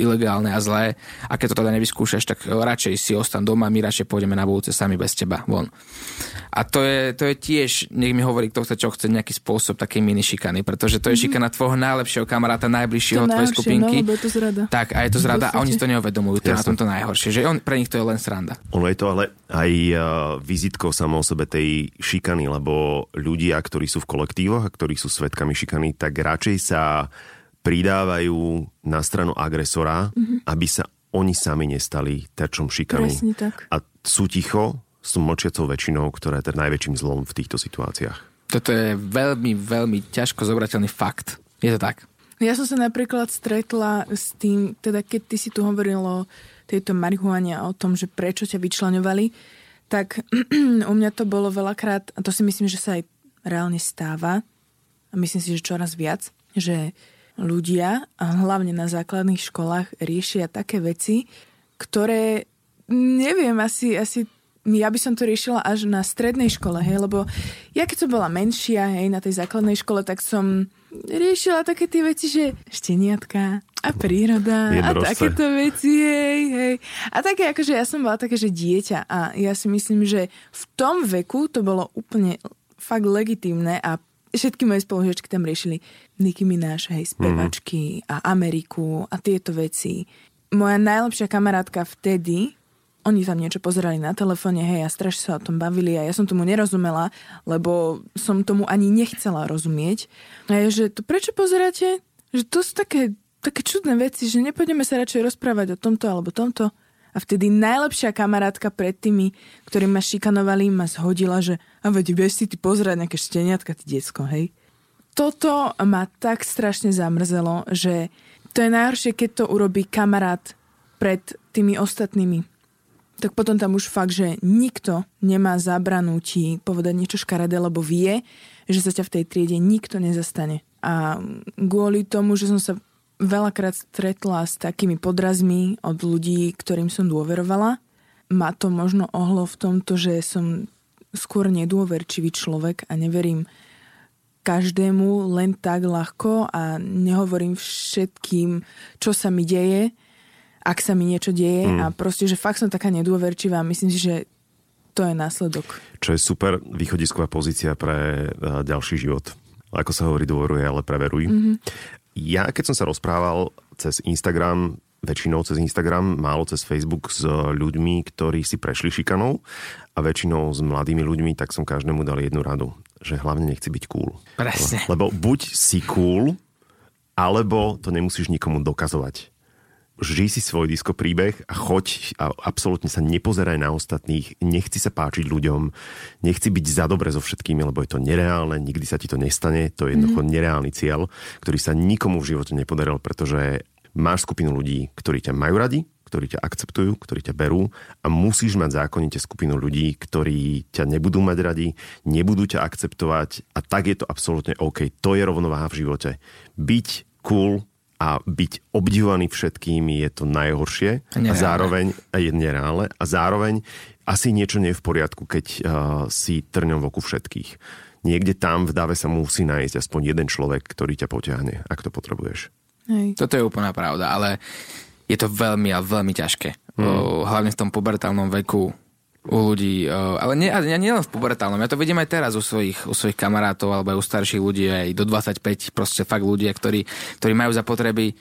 ilegálne a zlé a keď to teda nevyskúšaš, tak radšej si ostan doma, my radšej pôjdeme na budúce sami bez teba, von. A to je, to je tiež, nech mi hovorí, kto chce, čo chce, nejaký spôsob takej mini šikany, pretože to je mm-hmm. šikana tvojho najlepšieho kamaráta, najbližšieho tvojej skupinky. No, je to zrada. Tak, a je to zrada a oni si to neuvedomujú, to je na tomto najhoršie, že on, pre nich to je len sranda. Ono je to ale aj uh, vizitkou samo o sebe tej šikany, lebo ľudia, ktorí sú v kolektívoch a ktorí sú svetkami šikany, tak radšej sa pridávajú na stranu agresora, mm-hmm. aby sa oni sami nestali terčom šikany. Presne tak. A sú ticho, sú mlčiacou väčšinou, ktorá je ten najväčším zlom v týchto situáciách. Toto je veľmi, veľmi ťažko zobrateľný fakt. Je to tak? Ja som sa napríklad stretla s tým, teda keď ty si tu hovoril o tejto marihuane a o tom, že prečo ťa vyčlenovali, tak u mňa to bolo veľakrát, a to si myslím, že sa aj reálne stáva, a myslím si, že čoraz viac, že ľudia, a hlavne na základných školách, riešia také veci, ktoré, neviem, asi, asi ja by som to riešila až na strednej škole, hej, lebo ja keď som bola menšia, hej, na tej základnej škole, tak som riešila také tie veci, že šteniatka a príroda a takéto veci, hej, hej. A také, akože ja som bola také, že dieťa a ja si myslím, že v tom veku to bolo úplne fakt legitimné a všetky moje spolužiačky tam riešili Nicki Minaj, hej, spevačky mm. a Ameriku a tieto veci. Moja najlepšia kamarátka vtedy, oni tam niečo pozerali na telefóne, hej, a strašne sa o tom bavili a ja som tomu nerozumela, lebo som tomu ani nechcela rozumieť. A je, že to prečo pozeráte? Že to sú také, také čudné veci, že nepôjdeme sa radšej rozprávať o tomto alebo tomto. A vtedy najlepšia kamarátka pred tými, ktorí ma šikanovali, ma zhodila, že a veď vieš si ty pozerať nejaké šteniatka, ty diecko, hej. Toto ma tak strašne zamrzelo, že to je najhoršie, keď to urobí kamarát pred tými ostatnými tak potom tam už fakt, že nikto nemá zabranu ti povedať niečo škaredé, lebo vie, že sa ťa v tej triede nikto nezastane. A kvôli tomu, že som sa veľakrát stretla s takými podrazmi od ľudí, ktorým som dôverovala, ma to možno ohlo v tomto, že som skôr nedôverčivý človek a neverím každému len tak ľahko a nehovorím všetkým, čo sa mi deje, ak sa mi niečo deje mm. a proste, že fakt som taká nedôverčivá a myslím si, že to je následok. Čo je super východisková pozícia pre uh, ďalší život. Ako sa hovorí, dôveruj, ale preveruj. Mm-hmm. Ja, keď som sa rozprával cez Instagram, väčšinou cez Instagram, málo cez Facebook s ľuďmi, ktorí si prešli šikanou a väčšinou s mladými ľuďmi, tak som každému dal jednu radu, že hlavne nechci byť cool. Presne. Lebo buď si cool, alebo to nemusíš nikomu dokazovať žij si svoj disko príbeh a choď a absolútne sa nepozeraj na ostatných, nechci sa páčiť ľuďom, nechci byť za dobre so všetkými, lebo je to nereálne, nikdy sa ti to nestane, to je jednoducho mm-hmm. nereálny cieľ, ktorý sa nikomu v živote nepodaril, pretože máš skupinu ľudí, ktorí ťa majú radi, ktorí ťa akceptujú, ktorí ťa berú a musíš mať zákonite skupinu ľudí, ktorí ťa nebudú mať radi, nebudú ťa akceptovať a tak je to absolútne OK. To je rovnováha v živote. Byť cool, a byť obdivovaný všetkými je to najhoršie nereálne. a zároveň je nereálne a zároveň asi niečo nie je v poriadku, keď uh, si trňom v oku všetkých. Niekde tam v dáve sa musí nájsť aspoň jeden človek, ktorý ťa potiahne, ak to potrebuješ. Hej. Toto je úplná pravda, ale je to veľmi a veľmi ťažké. Mm. Hlavne v tom pubertálnom veku u ľudí, ale nie, nie, nie len v pubertálnom, ja to vidím aj teraz u svojich, u svojich kamarátov alebo aj u starších ľudí, aj do 25, proste fakt ľudia, ktorí, ktorí majú za potreby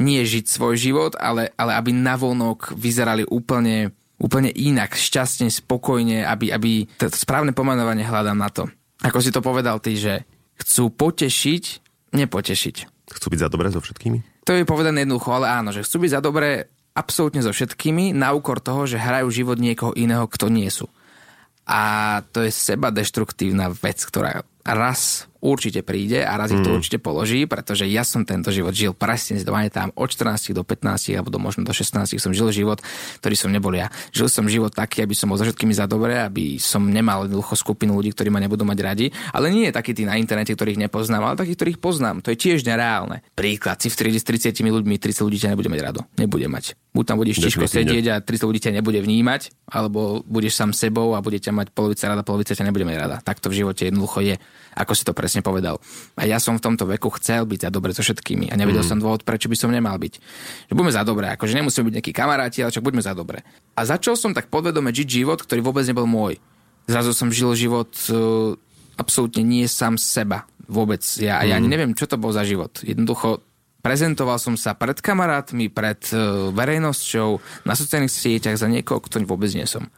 nie žiť svoj život, ale, ale aby navonok vyzerali úplne, úplne inak, šťastne, spokojne, aby, aby to správne pomenovanie hľadám na to. Ako si to povedal ty, že chcú potešiť, nepotešiť. Chcú byť za dobré so všetkými? To je povedané jednoducho, ale áno, že chcú byť za dobré absolútne so všetkými na úkor toho, že hrajú život niekoho iného, kto nie sú. A to je seba deštruktívna vec, ktorá raz určite príde a raz ich to mm. určite položí, pretože ja som tento život žil presne, tam od 14 do 15 alebo do možno do 16 som žil život, ktorý som nebol ja. Žil som život taký, aby som bol za všetkými za dobré, aby som nemal jednoducho skupinu ľudí, ktorí ma nebudú mať radi, ale nie je taký tí na internete, ktorých nepoznám, ale takých, ktorých poznám. To je tiež nereálne. Príklad, si v triede s 30 ľuďmi, 30 ľudí ťa nebude mať rado. Nebude mať. Buď tam budeš tiško sedieť a 300 ľudí ťa nebude vnímať, alebo budeš sám sebou a bude ťa mať polovica rada, polovica ťa nebude mať rada. Tak to v živote jednoducho je, ako si to presne povedal. A ja som v tomto veku chcel byť za dobre so všetkými a nevedel mm. som dôvod, prečo by som nemal byť. Že buďme za dobré, akože nemusíme byť nejakí kamaráti, ale však buďme za dobré. A začal som tak podvedome žiť život, ktorý vôbec nebol môj. Zrazu som žil život uh, absolútne nie sám seba. Vôbec. Ja, mm. ja ani neviem, čo to bol za život. Jednoducho prezentoval som sa pred kamarátmi, pred uh, verejnosťou, na sociálnych sieťach za niekoho, kto vôbec nie som.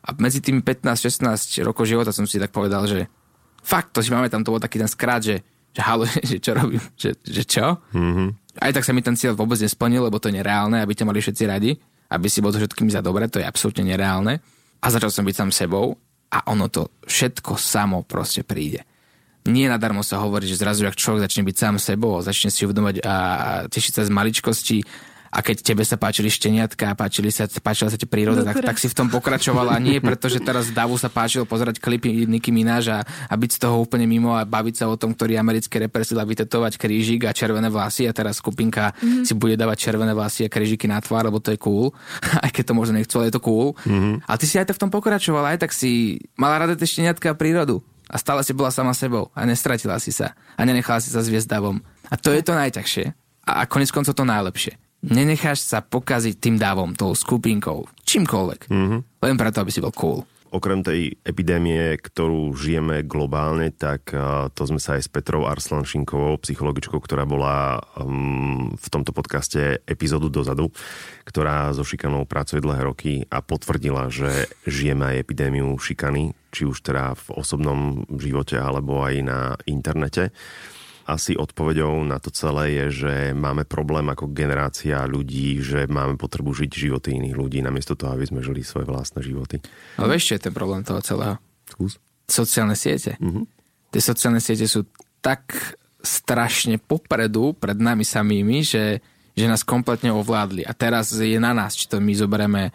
A medzi tými 15-16 rokov života som si tak povedal, že fakt, to si máme tam, to bol taký ten skrát, že, že halo, že čo robím, že, že čo? Mm-hmm. Aj tak sa mi ten cieľ vôbec nesplnil, lebo to je nereálne, aby ťa mali všetci radi, aby si bol so všetkými za dobre, to je absolútne nereálne. A začal som byť sám sebou a ono to všetko samo proste príde. Nie nadarmo sa hovorí, že zrazu, ak človek začne byť sám sebou, začne si uvedomať a tešiť sa z maličkosti, a keď tebe sa páčili šteniatka, páčili sa, páčila sa ti príroda, tak, tak, si v tom pokračovala. A nie preto, že teraz Davu sa páčilo pozerať klipy Nicky Minaj a, a byť z toho úplne mimo a baviť sa o tom, ktorý americký reper si dá vytetovať krížik a červené vlasy a teraz skupinka mm-hmm. si bude dávať červené vlasy a krížiky na tvár, lebo to je cool. aj keď to možno nechcú, ale je to cool. Mm-hmm. A ty si aj tak v tom pokračovala, aj tak si mala rada tie šteniatka a prírodu. A stále si bola sama sebou a nestratila si sa. A nenechala si sa zviesť davom. A to je to najťažšie. A konec koncov to najlepšie nenecháš sa pokaziť tým dávom, tou skupinkou, čímkoľvek. Mm-hmm. Len preto, aby si bol cool. Okrem tej epidémie, ktorú žijeme globálne, tak to sme sa aj s Petrou Arslanšinkovou, psychologičkou, ktorá bola um, v tomto podcaste epizódu dozadu, ktorá so šikanou pracuje dlhé roky a potvrdila, že žijeme aj epidémiu šikany, či už teda v osobnom živote alebo aj na internete asi odpovedou na to celé je, že máme problém ako generácia ľudí, že máme potrebu žiť životy iných ľudí, namiesto toho, aby sme žili svoje vlastné životy. Ale vieš, čo je ten problém toho celého? Skús. Sociálne siete. Mm-hmm. Tie sociálne siete sú tak strašne popredu pred nami samými, že, že nás kompletne ovládli. A teraz je na nás, či to my zoberieme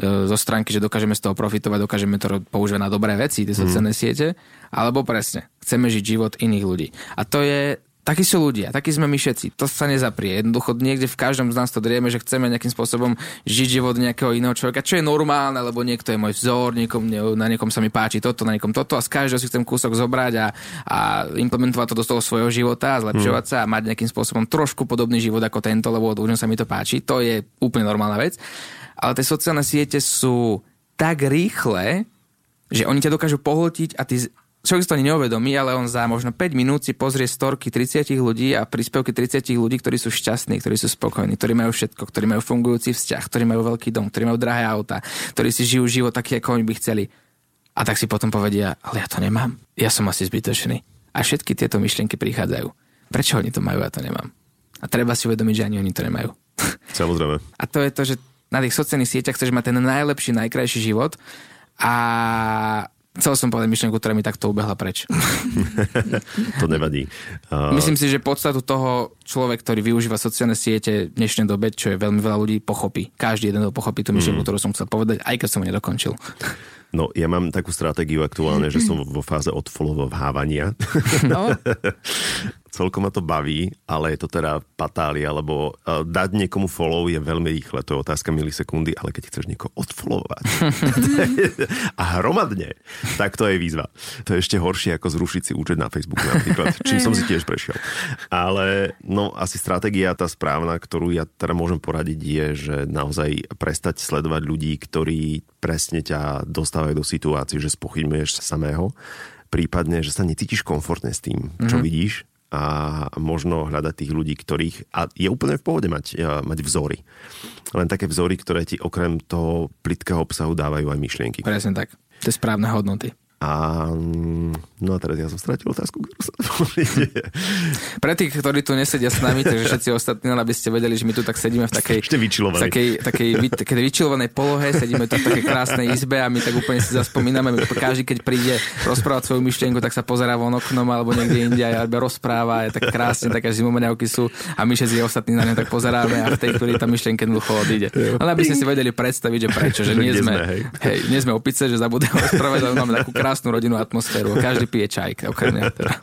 zo stránky, že dokážeme z toho profitovať, dokážeme to používať na dobré veci, tie sociálne mm. siete, alebo presne, chceme žiť život iných ľudí. A to je Takí sú ľudia, takí sme my všetci. To sa nezaprie. Jednoducho niekde v každom z nás to drieme, že chceme nejakým spôsobom žiť život nejakého iného človeka, čo je normálne, lebo niekto je môj vzor, niekom, na niekom sa mi páči toto, na niekom toto a z každého si chcem kúsok zobrať a, a implementovať to do toho svojho života a zlepšovať hmm. sa a mať nejakým spôsobom trošku podobný život ako tento, lebo už sa mi to páči. To je úplne normálna vec ale tie sociálne siete sú tak rýchle, že oni ťa dokážu pohltiť a ty človek si to ani neuvedomí, ale on za možno 5 minút si pozrie storky 30 ľudí a príspevky 30 ľudí, ktorí sú šťastní, ktorí sú spokojní, ktorí majú všetko, ktorí majú fungujúci vzťah, ktorí majú veľký dom, ktorí majú drahé auta, ktorí si žijú život taký, ako oni by chceli. A tak si potom povedia, ale ja to nemám. Ja som asi zbytočný. A všetky tieto myšlienky prichádzajú. Prečo oni to majú, ja to nemám? A treba si uvedomiť, že ani oni to nemajú. Samozrejme. A to je to, že na tých sociálnych sieťach chceš mať ten najlepší, najkrajší život a Chcel som povedať myšlenku, ktorá mi takto ubehla preč. to nevadí. Uh... Myslím si, že podstatu toho človek, ktorý využíva sociálne siete v dnešnej dobe, čo je veľmi veľa ľudí, pochopí. Každý jeden to pochopí tú myšlenku, mm. ktorú som chcel povedať, aj keď som ho nedokončil. No, ja mám takú stratégiu aktuálne, že som vo fáze odfollowovávania. No. celkom ma to baví, ale je to teda patália, lebo uh, dať niekomu follow je veľmi rýchle, to je otázka milisekundy, ale keď chceš niekoho odfollowovať a hromadne, tak to je výzva. To je ešte horšie ako zrušiť si účet na Facebooku napríklad, čím som si tiež prešiel. Ale no asi stratégia tá správna, ktorú ja teda môžem poradiť je, že naozaj prestať sledovať ľudí, ktorí presne ťa dostávajú do situácií, že spochybňuješ samého prípadne, že sa necítiš komfortne s tým, čo mm-hmm. vidíš a možno hľadať tých ľudí, ktorých... A je úplne v pohode mať, mať vzory. Len také vzory, ktoré ti okrem toho plitkého obsahu dávajú aj myšlienky. Presne tak. To je správne hodnoty. A no a teraz ja som stratil otázku, ktorú sa Pre tých, ktorí tu nesedia s nami, takže všetci ostatní, aby ste vedeli, že my tu tak sedíme v takej, Ešte takej, takej, takej vyčilovanej polohe, sedíme tu v takej krásnej izbe a my tak úplne si zaspomíname, každý, keď príde rozprávať svoju myšlienku, tak sa pozerá von oknom alebo niekde inde a rozpráva, je tak krásne, také zimomeniavky sú a my všetci ostatní na ne tak pozeráme a v tej chvíli tá myšlienka jednoducho odíde. Ale aby ste si vedeli predstaviť, že prečo, že nie sme, hej. Nie sme opice, že zabudeme rozprávať, ale máme takú krásnu rodinnú atmosféru. Každý pije čaj, okrem mňa teda.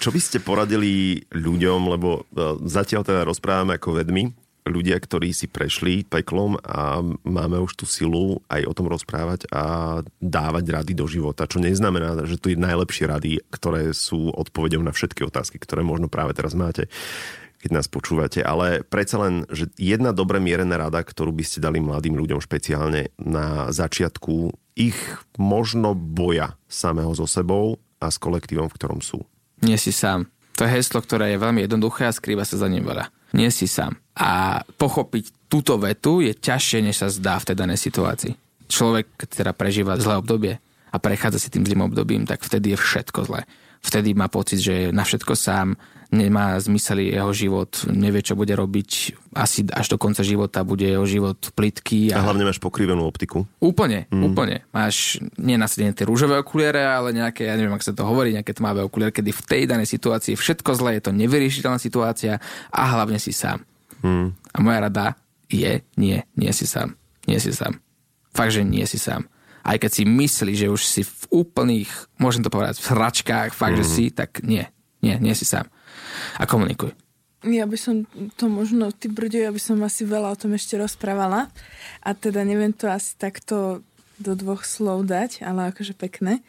Čo by ste poradili ľuďom, lebo e, zatiaľ teda rozprávame ako vedmi, ľudia, ktorí si prešli peklom a máme už tú silu aj o tom rozprávať a dávať rady do života, čo neznamená, že to je najlepšie rady, ktoré sú odpovedou na všetky otázky, ktoré možno práve teraz máte keď nás počúvate, ale predsa len, že jedna dobre mierená rada, ktorú by ste dali mladým ľuďom špeciálne na začiatku ich možno boja samého so sebou a s kolektívom, v ktorom sú. Nie si sám. To je heslo, ktoré je veľmi jednoduché a skrýva sa za ním veľa. Nie si sám. A pochopiť túto vetu je ťažšie, než sa zdá v tej danej situácii. Človek, keď teda prežíva zlé obdobie a prechádza si tým zlým obdobím, tak vtedy je všetko zlé. Vtedy má pocit, že je na všetko sám, nemá zmysel jeho život, nevie, čo bude robiť asi až do konca života bude jeho život plitký. A, a hlavne máš pokrivenú optiku. Úplne, mm. úplne. Máš nenasadené tie rúžové okuliare, ale nejaké, ja neviem, ak sa to hovorí, nejaké tmavé okuliare, kedy v tej danej situácii všetko zle, je to nevyriešiteľná situácia a hlavne si sám. Mm. A moja rada je, nie, nie si sám. Nie si sám. Fakt, že nie si sám. Aj keď si myslíš, že už si v úplných, môžem to povedať, v hračkách, fakt, mm. že mhm. si, tak nie. Nie, nie si sám. A komunikuj. Ja by som to možno, ty brďo, ja by som asi veľa o tom ešte rozprávala. A teda neviem to asi takto do dvoch slov dať, ale akože pekné.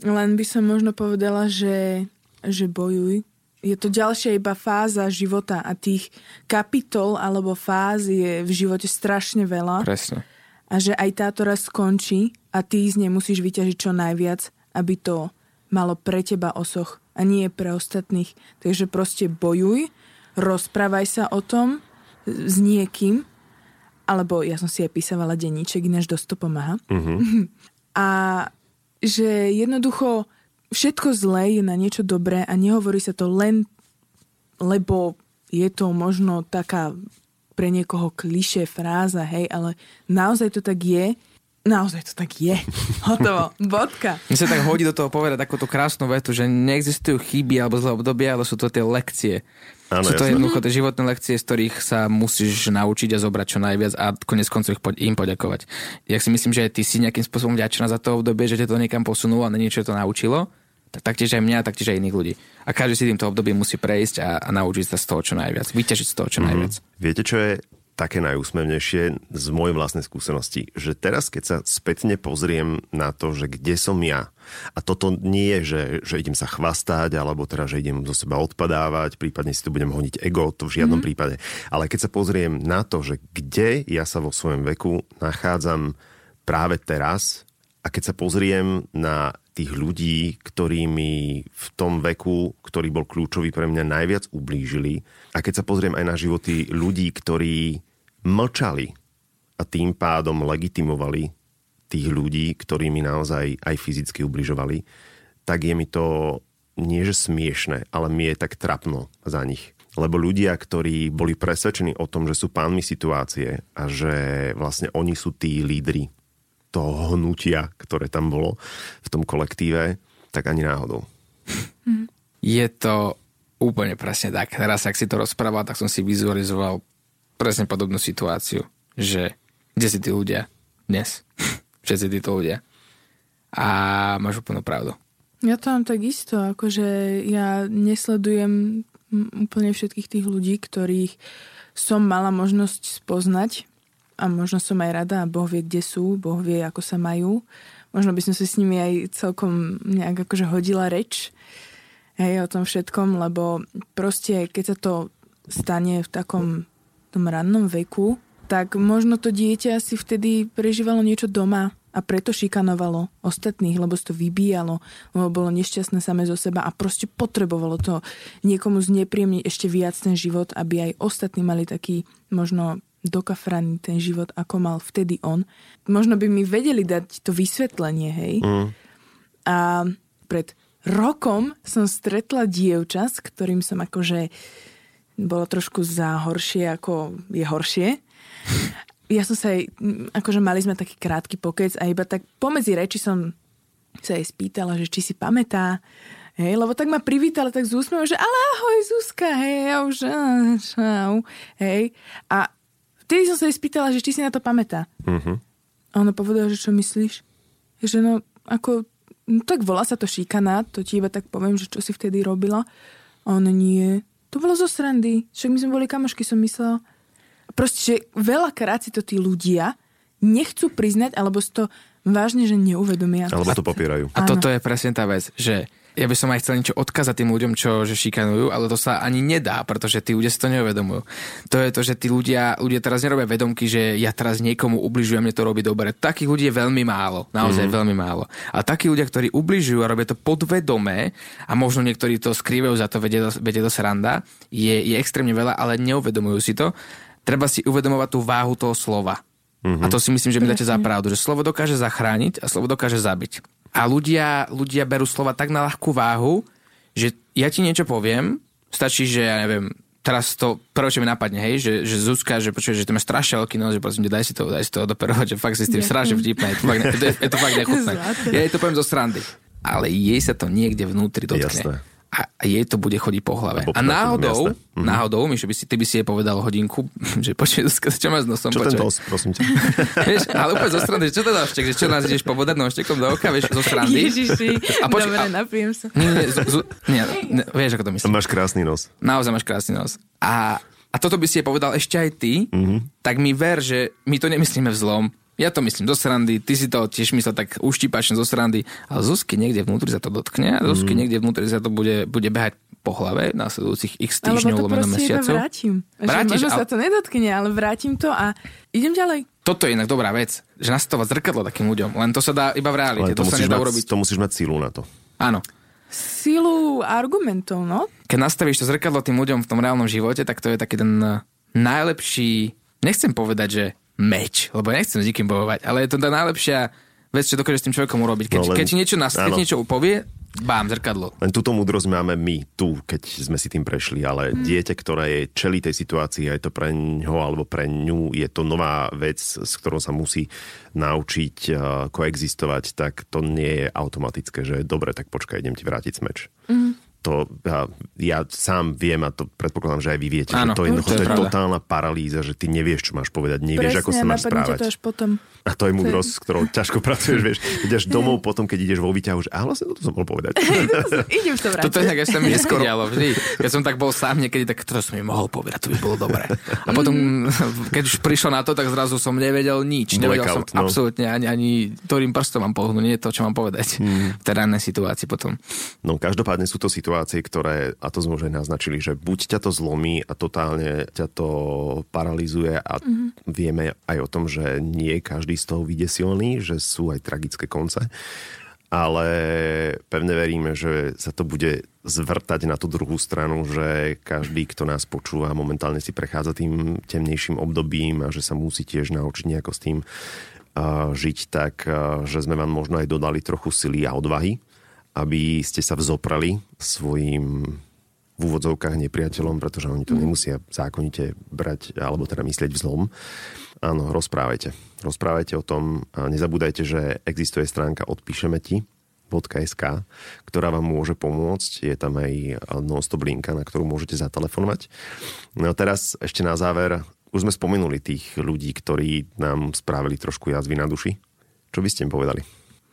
Len by som možno povedala, že, že bojuj. Je to ďalšia iba fáza života a tých kapitol alebo fáz je v živote strašne veľa. Presne. A že aj táto raz skončí a ty z nej musíš vyťažiť čo najviac, aby to malo pre teba osoch a nie pre ostatných. Takže proste bojuj rozprávaj sa o tom s niekým, alebo ja som si aj písavala denníček, ináč dosť to pomáha. Uh-huh. A že jednoducho všetko zlé je na niečo dobré a nehovorí sa to len, lebo je to možno taká pre niekoho kliše fráza, hej, ale naozaj to tak je Naozaj to tak je. Hotovo. Bodka. Mne sa tak hodí do toho povedať takúto krásnu vetu, že neexistujú chyby alebo zlé obdobia, ale sú to tie lekcie. Ano, sú to jasne. jednoducho tie životné lekcie, z ktorých sa musíš naučiť a zobrať čo najviac a konec koncov ich im poďakovať. Ja si myslím, že ty si nejakým spôsobom vďačná za to obdobie, že ťa to niekam posunulo a na niečo to naučilo, tak taktiež aj mňa, taktiež aj iných ľudí. A každý si týmto obdobím musí prejsť a, a naučiť sa z toho čo najviac, vyťažiť z toho čo mm-hmm. najviac. Viete, čo je také najúsmevnejšie z mojej vlastnej skúsenosti, že teraz, keď sa spätne pozriem na to, že kde som ja, a toto nie je, že, že idem sa chvastať, alebo teda, že idem zo seba odpadávať, prípadne si tu budem honiť ego, to v žiadnom mm-hmm. prípade. Ale keď sa pozriem na to, že kde ja sa vo svojom veku nachádzam práve teraz, a keď sa pozriem na tých ľudí, ktorí mi v tom veku, ktorý bol kľúčový pre mňa, najviac ublížili. A keď sa pozriem aj na životy ľudí, ktorí mlčali a tým pádom legitimovali tých ľudí, ktorí mi naozaj aj fyzicky ubližovali, tak je mi to nie že smiešne, ale mi je tak trapno za nich. Lebo ľudia, ktorí boli presvedčení o tom, že sú pánmi situácie a že vlastne oni sú tí lídry toho hnutia, ktoré tam bolo v tom kolektíve, tak ani náhodou. Je to úplne presne tak. Teraz, ak si to rozprával, tak som si vizualizoval presne podobnú situáciu, že kde si tí ľudia dnes? Všetci títo ľudia. A máš úplnú pravdu. Ja to mám tak isto, akože ja nesledujem úplne všetkých tých ľudí, ktorých som mala možnosť spoznať a možno som aj rada a Boh vie, kde sú, Boh vie, ako sa majú. Možno by som si s nimi aj celkom nejak akože hodila reč hej, o tom všetkom, lebo proste keď sa to stane v takom tom rannom veku, tak možno to dieťa si vtedy prežívalo niečo doma a preto šikanovalo ostatných, lebo si to vybíjalo, lebo bolo nešťastné samé zo seba a proste potrebovalo to niekomu znepríjemniť ešte viac ten život, aby aj ostatní mali taký možno dokafraný ten život, ako mal vtedy on. Možno by mi vedeli dať to vysvetlenie, hej. Mm. A pred rokom som stretla dievča, s ktorým som akože bolo trošku za horšie, ako je horšie. Ja som sa aj, akože mali sme taký krátky pokec a iba tak pomedzi reči som sa jej spýtala, že či si pamätá, Hej, lebo tak ma privítala tak z úsmevom, že ale ahoj Zuzka, hej, ja už čau, hej. A vtedy som sa jej spýtala, že či si na to pamätá. Uh-huh. A ona povedala, že čo myslíš? Že no, ako, no tak volá sa to šikana, to ti iba tak poviem, že čo si vtedy robila. A ona nie. To bolo zo srandy. Však my sme boli kamošky, som myslela. Proste, že veľakrát si to tí ľudia nechcú priznať, alebo si to vážne, že neuvedomia. Alebo to popierajú. A toto je presne tá vec, že ja by som aj chcel niečo odkázať tým ľuďom, čo že šikanujú, ale to sa ani nedá, pretože tí ľudia si to neuvedomujú. To je to, že tí ľudia, ľudia teraz nerobia vedomky, že ja teraz niekomu ubližujem, mne to robí dobre. Takých ľudí je veľmi málo, naozaj mm. veľmi málo. A takí ľudia, ktorí ubližujú a robia to podvedome a možno niektorí to skrývajú za to, vedie to, vedie to sranda, je, je extrémne veľa, ale neuvedomujú si to. Treba si uvedomovať tú váhu toho slova. Mm-hmm. A to si myslím, že mi dáte za pravdu, že slovo dokáže zachrániť a slovo dokáže zabiť. A ľudia, ľudia berú slova tak na ľahkú váhu, že ja ti niečo poviem, stačí, že ja neviem, teraz to prvé, čo mi napadne, hej, že, že Zuzka, že počuje, že to má strašne veľký nos, že prosím, daj si to, daj si to odoperovať, že fakt si s tým strašne vtipné, je to fakt, ne, je, to, je to fakt nechutné. Zlaté. Ja jej to poviem zo srandy. Ale jej sa to niekde vnútri dotkne. Jasné. A jej to bude chodiť po hlave. A po A náhodou. Mhm. náhodou, Mišo, by si, ty by si jej povedal hodinku, že počuj, čo máš s nosom? Čo ten počuj. nos, prosím ťa? Vieš, ale úplne zo strany, čo to dáš, že čo nás ideš pobodať nožtekom do oka, vieš, zo strany. Ježiši, A počkaj, dobre, a- napijem sa. Nie, nie, z, z, nie, nie, vieš, ako to myslím. Máš krásny nos. Naozaj máš krásny nos. A, a toto by si jej povedal ešte aj ty, Mhm. mm-hmm. tak mi ver, že my to nemyslíme v zlom. Ja to myslím zo srandy, ty si to tiež myslel tak uštípačne zo srandy, ale Zuzky niekde vnútri sa to dotkne a Zuzky Mhm. niekde vnútri sa to bude, bude behať po hlave následujúcich x týždňov, to lomeno proste iba mesiacov. vrátim. Vrátiš, možno ale- sa to nedotkne, ale vrátim to a idem ďalej. Toto je inak dobrá vec, že nastavovať zrkadlo takým ľuďom, len to sa dá iba v realite, to, to, sa musíš nedá mať, urobiť. to musíš mať sílu na to. Áno. Silu argumentov, no. keď nastavíš to zrkadlo tým ľuďom v tom reálnom živote, tak to je taký ten eh, najlepší, nechcem povedať, že meč, lebo ja nechcem s nikým bojovať, ale je to tá najlepšia vec, čo dokážeš s tým človekom urobiť. Keď, No len- keď ti niečo, nas, keď niečo povie, bám, zrkadlo. Len túto múdrosť máme my tu, keď sme si tým prešli, ale Mhm. dieťa, ktoré je čelí tej situácii a je to pre ňo alebo pre ňu, je to nová vec, s ktorou sa musí naučiť uh, koexistovať, tak to nie je automatické, že dobre, tak počkaj, idem ti vrátiť smeč. Mhm. To ja, ja sám viem a to predpokladám, že aj vy viete, Áno, že to je, jednoducho, to je pravda. totálna paralýza, že ty nevieš, čo máš povedať, nevieš, ako sa Presne, máš správať. to až potom. A to je múdrosť, s ktorou ťažko pracuješ, vieš. Ideš domov potom, keď ideš vo výťahu, že a vlastne toto som mohol povedať. Idem to vrátiť. Toto inak ešte sa mi neskoro dialo vždy. Keď som tak bol sám niekedy, tak to som mi mohol povedať, to by bolo dobré. A potom, keď už prišlo na to, tak zrazu som nevedel nič. Nevedel som no. absolútne ani, ani ktorým prstom mám pohnúť, nie je to, čo mám povedať. Hmm. V tej rannej situácii potom. No každopádne sú to situácie, ktoré, a to sme už aj naznačili, že buď ťa to zlomí a totálne ťa to paralizuje a mm-hmm. vieme aj o tom, že nie každý z toho vyjde silný, že sú aj tragické konce, ale pevne veríme, že sa to bude zvrtať na tú druhú stranu, že každý, kto nás počúva, momentálne si prechádza tým temnejším obdobím a že sa musí tiež naučiť nejako s tým uh, žiť tak, uh, že sme vám možno aj dodali trochu sily a odvahy, aby ste sa vzoprali svojim v úvodzovkách nepriateľom, pretože oni to nemusia zákonite brať, alebo teda myslieť v zlom. Áno, rozprávajte. Rozprávajte o tom a nezabúdajte, že existuje stránka odpíšeme ti, .sk, ktorá vám môže pomôcť. Je tam aj non-stop linka, na ktorú môžete zatelefonovať. No a teraz ešte na záver, už sme spomenuli tých ľudí, ktorí nám spravili trošku jazvy na duši. Čo by ste im povedali?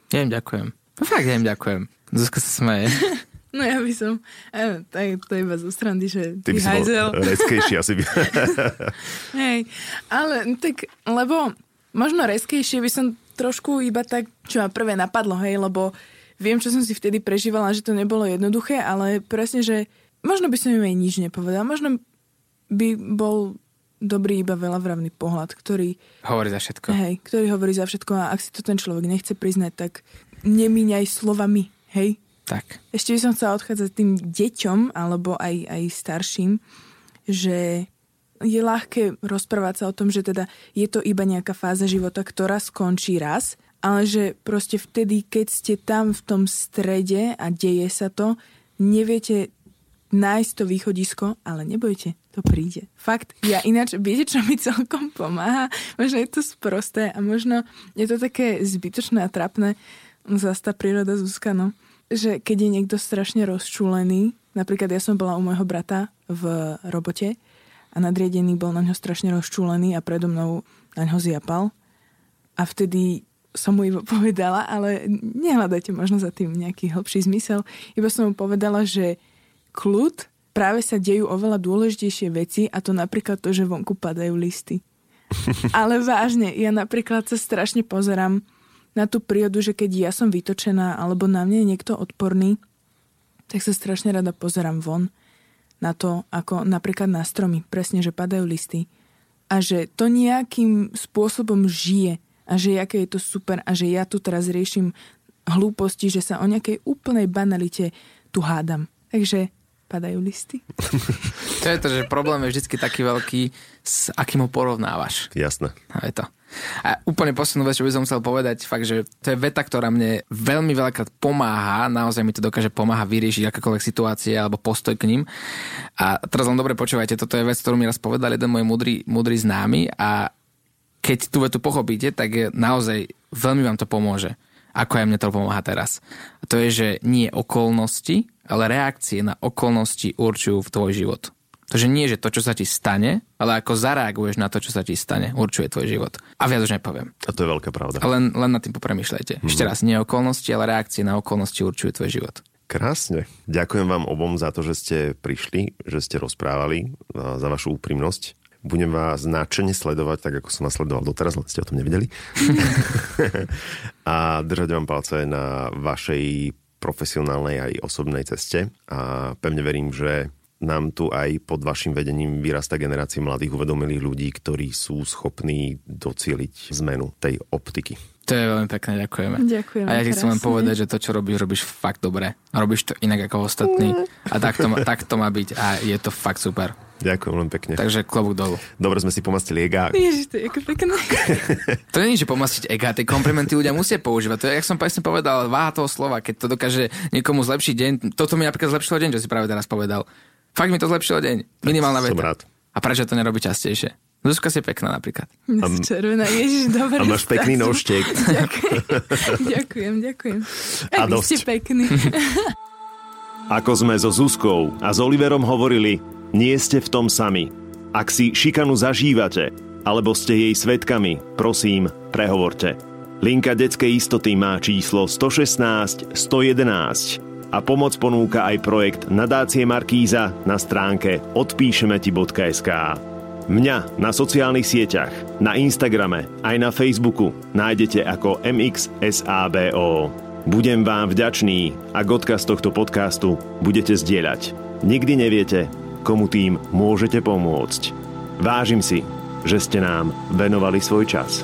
Ja im ďakujem. No fakt, ja im ďakujem. Zuzka sa smeje. No ja by som, to je, to iba zo strandy, že Ty ty by hajzel. reskejší asi. By... Hej, ale tak, lebo možno reskejšie by som trošku iba tak, čo ma prvé napadlo, hej, lebo viem, čo som si vtedy prežívala, že to nebolo jednoduché, ale presne, že možno by som im aj nič nepovedala, možno by bol dobrý iba veľavravný pohľad, ktorý, Hovorí za všetko. hej, ktorý hovorí za všetko a ak si to ten človek nechce priznať, tak nemíňaj slovami, hej, Tak. ešte by som chcela odchádzať tým deťom, alebo aj, aj starším, že je ľahké rozprávať sa o tom, že teda je to iba nejaká fáza života, ktorá skončí raz, ale že proste vtedy, keď ste tam v tom strede a deje sa to, neviete nájsť to východisko, ale nebojte, to príde. Fakt, ja ináč, viete, čo mi celkom pomáha? Možno je to sprosté a možno je to také zbytočné a trapné, zase tá príroda Zuzka, no. Že keď je niekto strašne rozčúlený, napríklad ja som bola u môjho brata v robote a nadriedený bol na ňo strašne rozčúlený a predo mnou na ňo zjapal. A vtedy som mu iba povedala, ale nehľadajte možno za tým nejaký hlbší zmysel, iba som mu povedala, že kľud práve sa dejú oveľa dôležitejšie veci a to napríklad to, že vonku padajú listy. Ale vážne, ja napríklad sa strašne pozerám na tú prírodu, že keď ja som vytočená alebo na mne je niekto odporný, tak sa strašne rada pozerám von na to, ako napríklad na stromy, presne, že padajú listy a že to nejakým spôsobom žije a že aké je to super a že ja tu teraz riešim hlúposti, že sa o nejakej úplnej banalite tu hádam. Takže padajú listy. To je to, že problém je vždy taký veľký, s akým ho porovnávaš. Jasné. A je to. A úplne poslednú vec, čo by som chcel povedať, fakt, že to je veta, ktorá mne veľmi veľakrát pomáha, naozaj mi to dokáže pomáha vyriešiť akékoľvek situácie alebo postoj k ním. A teraz len dobre počúvajte, toto je vec, ktorú mi raz povedal jeden môj múdry, múdry známy a keď tú vetu pochopíte, tak naozaj veľmi vám to pomôže. Ako aj mne to pomáha teraz. A to je, že nie okolnosti, ale reakcie na okolnosti určujú v tvoj život. Takže nie, že to, čo sa ti stane, ale ako zareaguješ na to, čo sa ti stane, určuje tvoj život. A viac už nepoviem. A to je veľká pravda. A len, len nad tým popremýšľajte. Mm-hmm. Ešte raz, nie okolnosti, ale reakcie na okolnosti určujú tvoj život. Krásne. Ďakujem vám obom za to, že ste prišli, že ste rozprávali, za vašu úprimnosť. Budem vás náčene sledovať, tak ako som vás sledoval doteraz, len ste o tom nevideli. a držať vám palce na vašej profesionálnej aj osobnej ceste. A pevne verím, že nám tu aj pod vašim vedením vyrastá generácia mladých uvedomilých ľudí, ktorí sú schopní docieliť zmenu tej optiky. To je veľmi pekné, ďakujeme. Ďakujem. A ja ti chcem len povedať, že to, čo robíš, robíš fakt dobre. Robíš to inak ako ostatní. A tak to, má, tak to má byť. A je to fakt super. Ďakujem len pekne. Takže klobúk dolu. Dobre sme si pomastili ega. Ježiš, to je ako pekné. to nie je, že pomastiť ega, tie komplimenty ľudia musia používať. To je, jak som presne povedal, váha toho slova, keď to dokáže niekomu zlepšiť deň. Toto mi napríklad zlepšilo deň, čo si práve teraz povedal. Fakt mi to zlepšilo deň. Minimálna veta. Som rád. A prečo to nerobí častejšie? Zuzka si pekná napríklad. A, červená, ježiš, dobre. A máš pekný nožtek. ďakujem, ďakujem, ďakujem. A, a vy ste pekný. Ako sme so Zuzkou a s Oliverom hovorili, nie ste v tom sami. Ak si šikanu zažívate, alebo ste jej svetkami, prosím, prehovorte. Linka detskej istoty má číslo 116 111 a pomoc ponúka aj projekt Nadácie Markíza na stránke odpíšemeti.sk. Mňa na sociálnych sieťach, na Instagrame aj na Facebooku nájdete ako MXSABO. Budem vám vďačný, ak odkaz tohto podcastu budete zdieľať. Nikdy neviete, komu tým môžete pomôcť. Vážim si, že ste nám venovali svoj čas.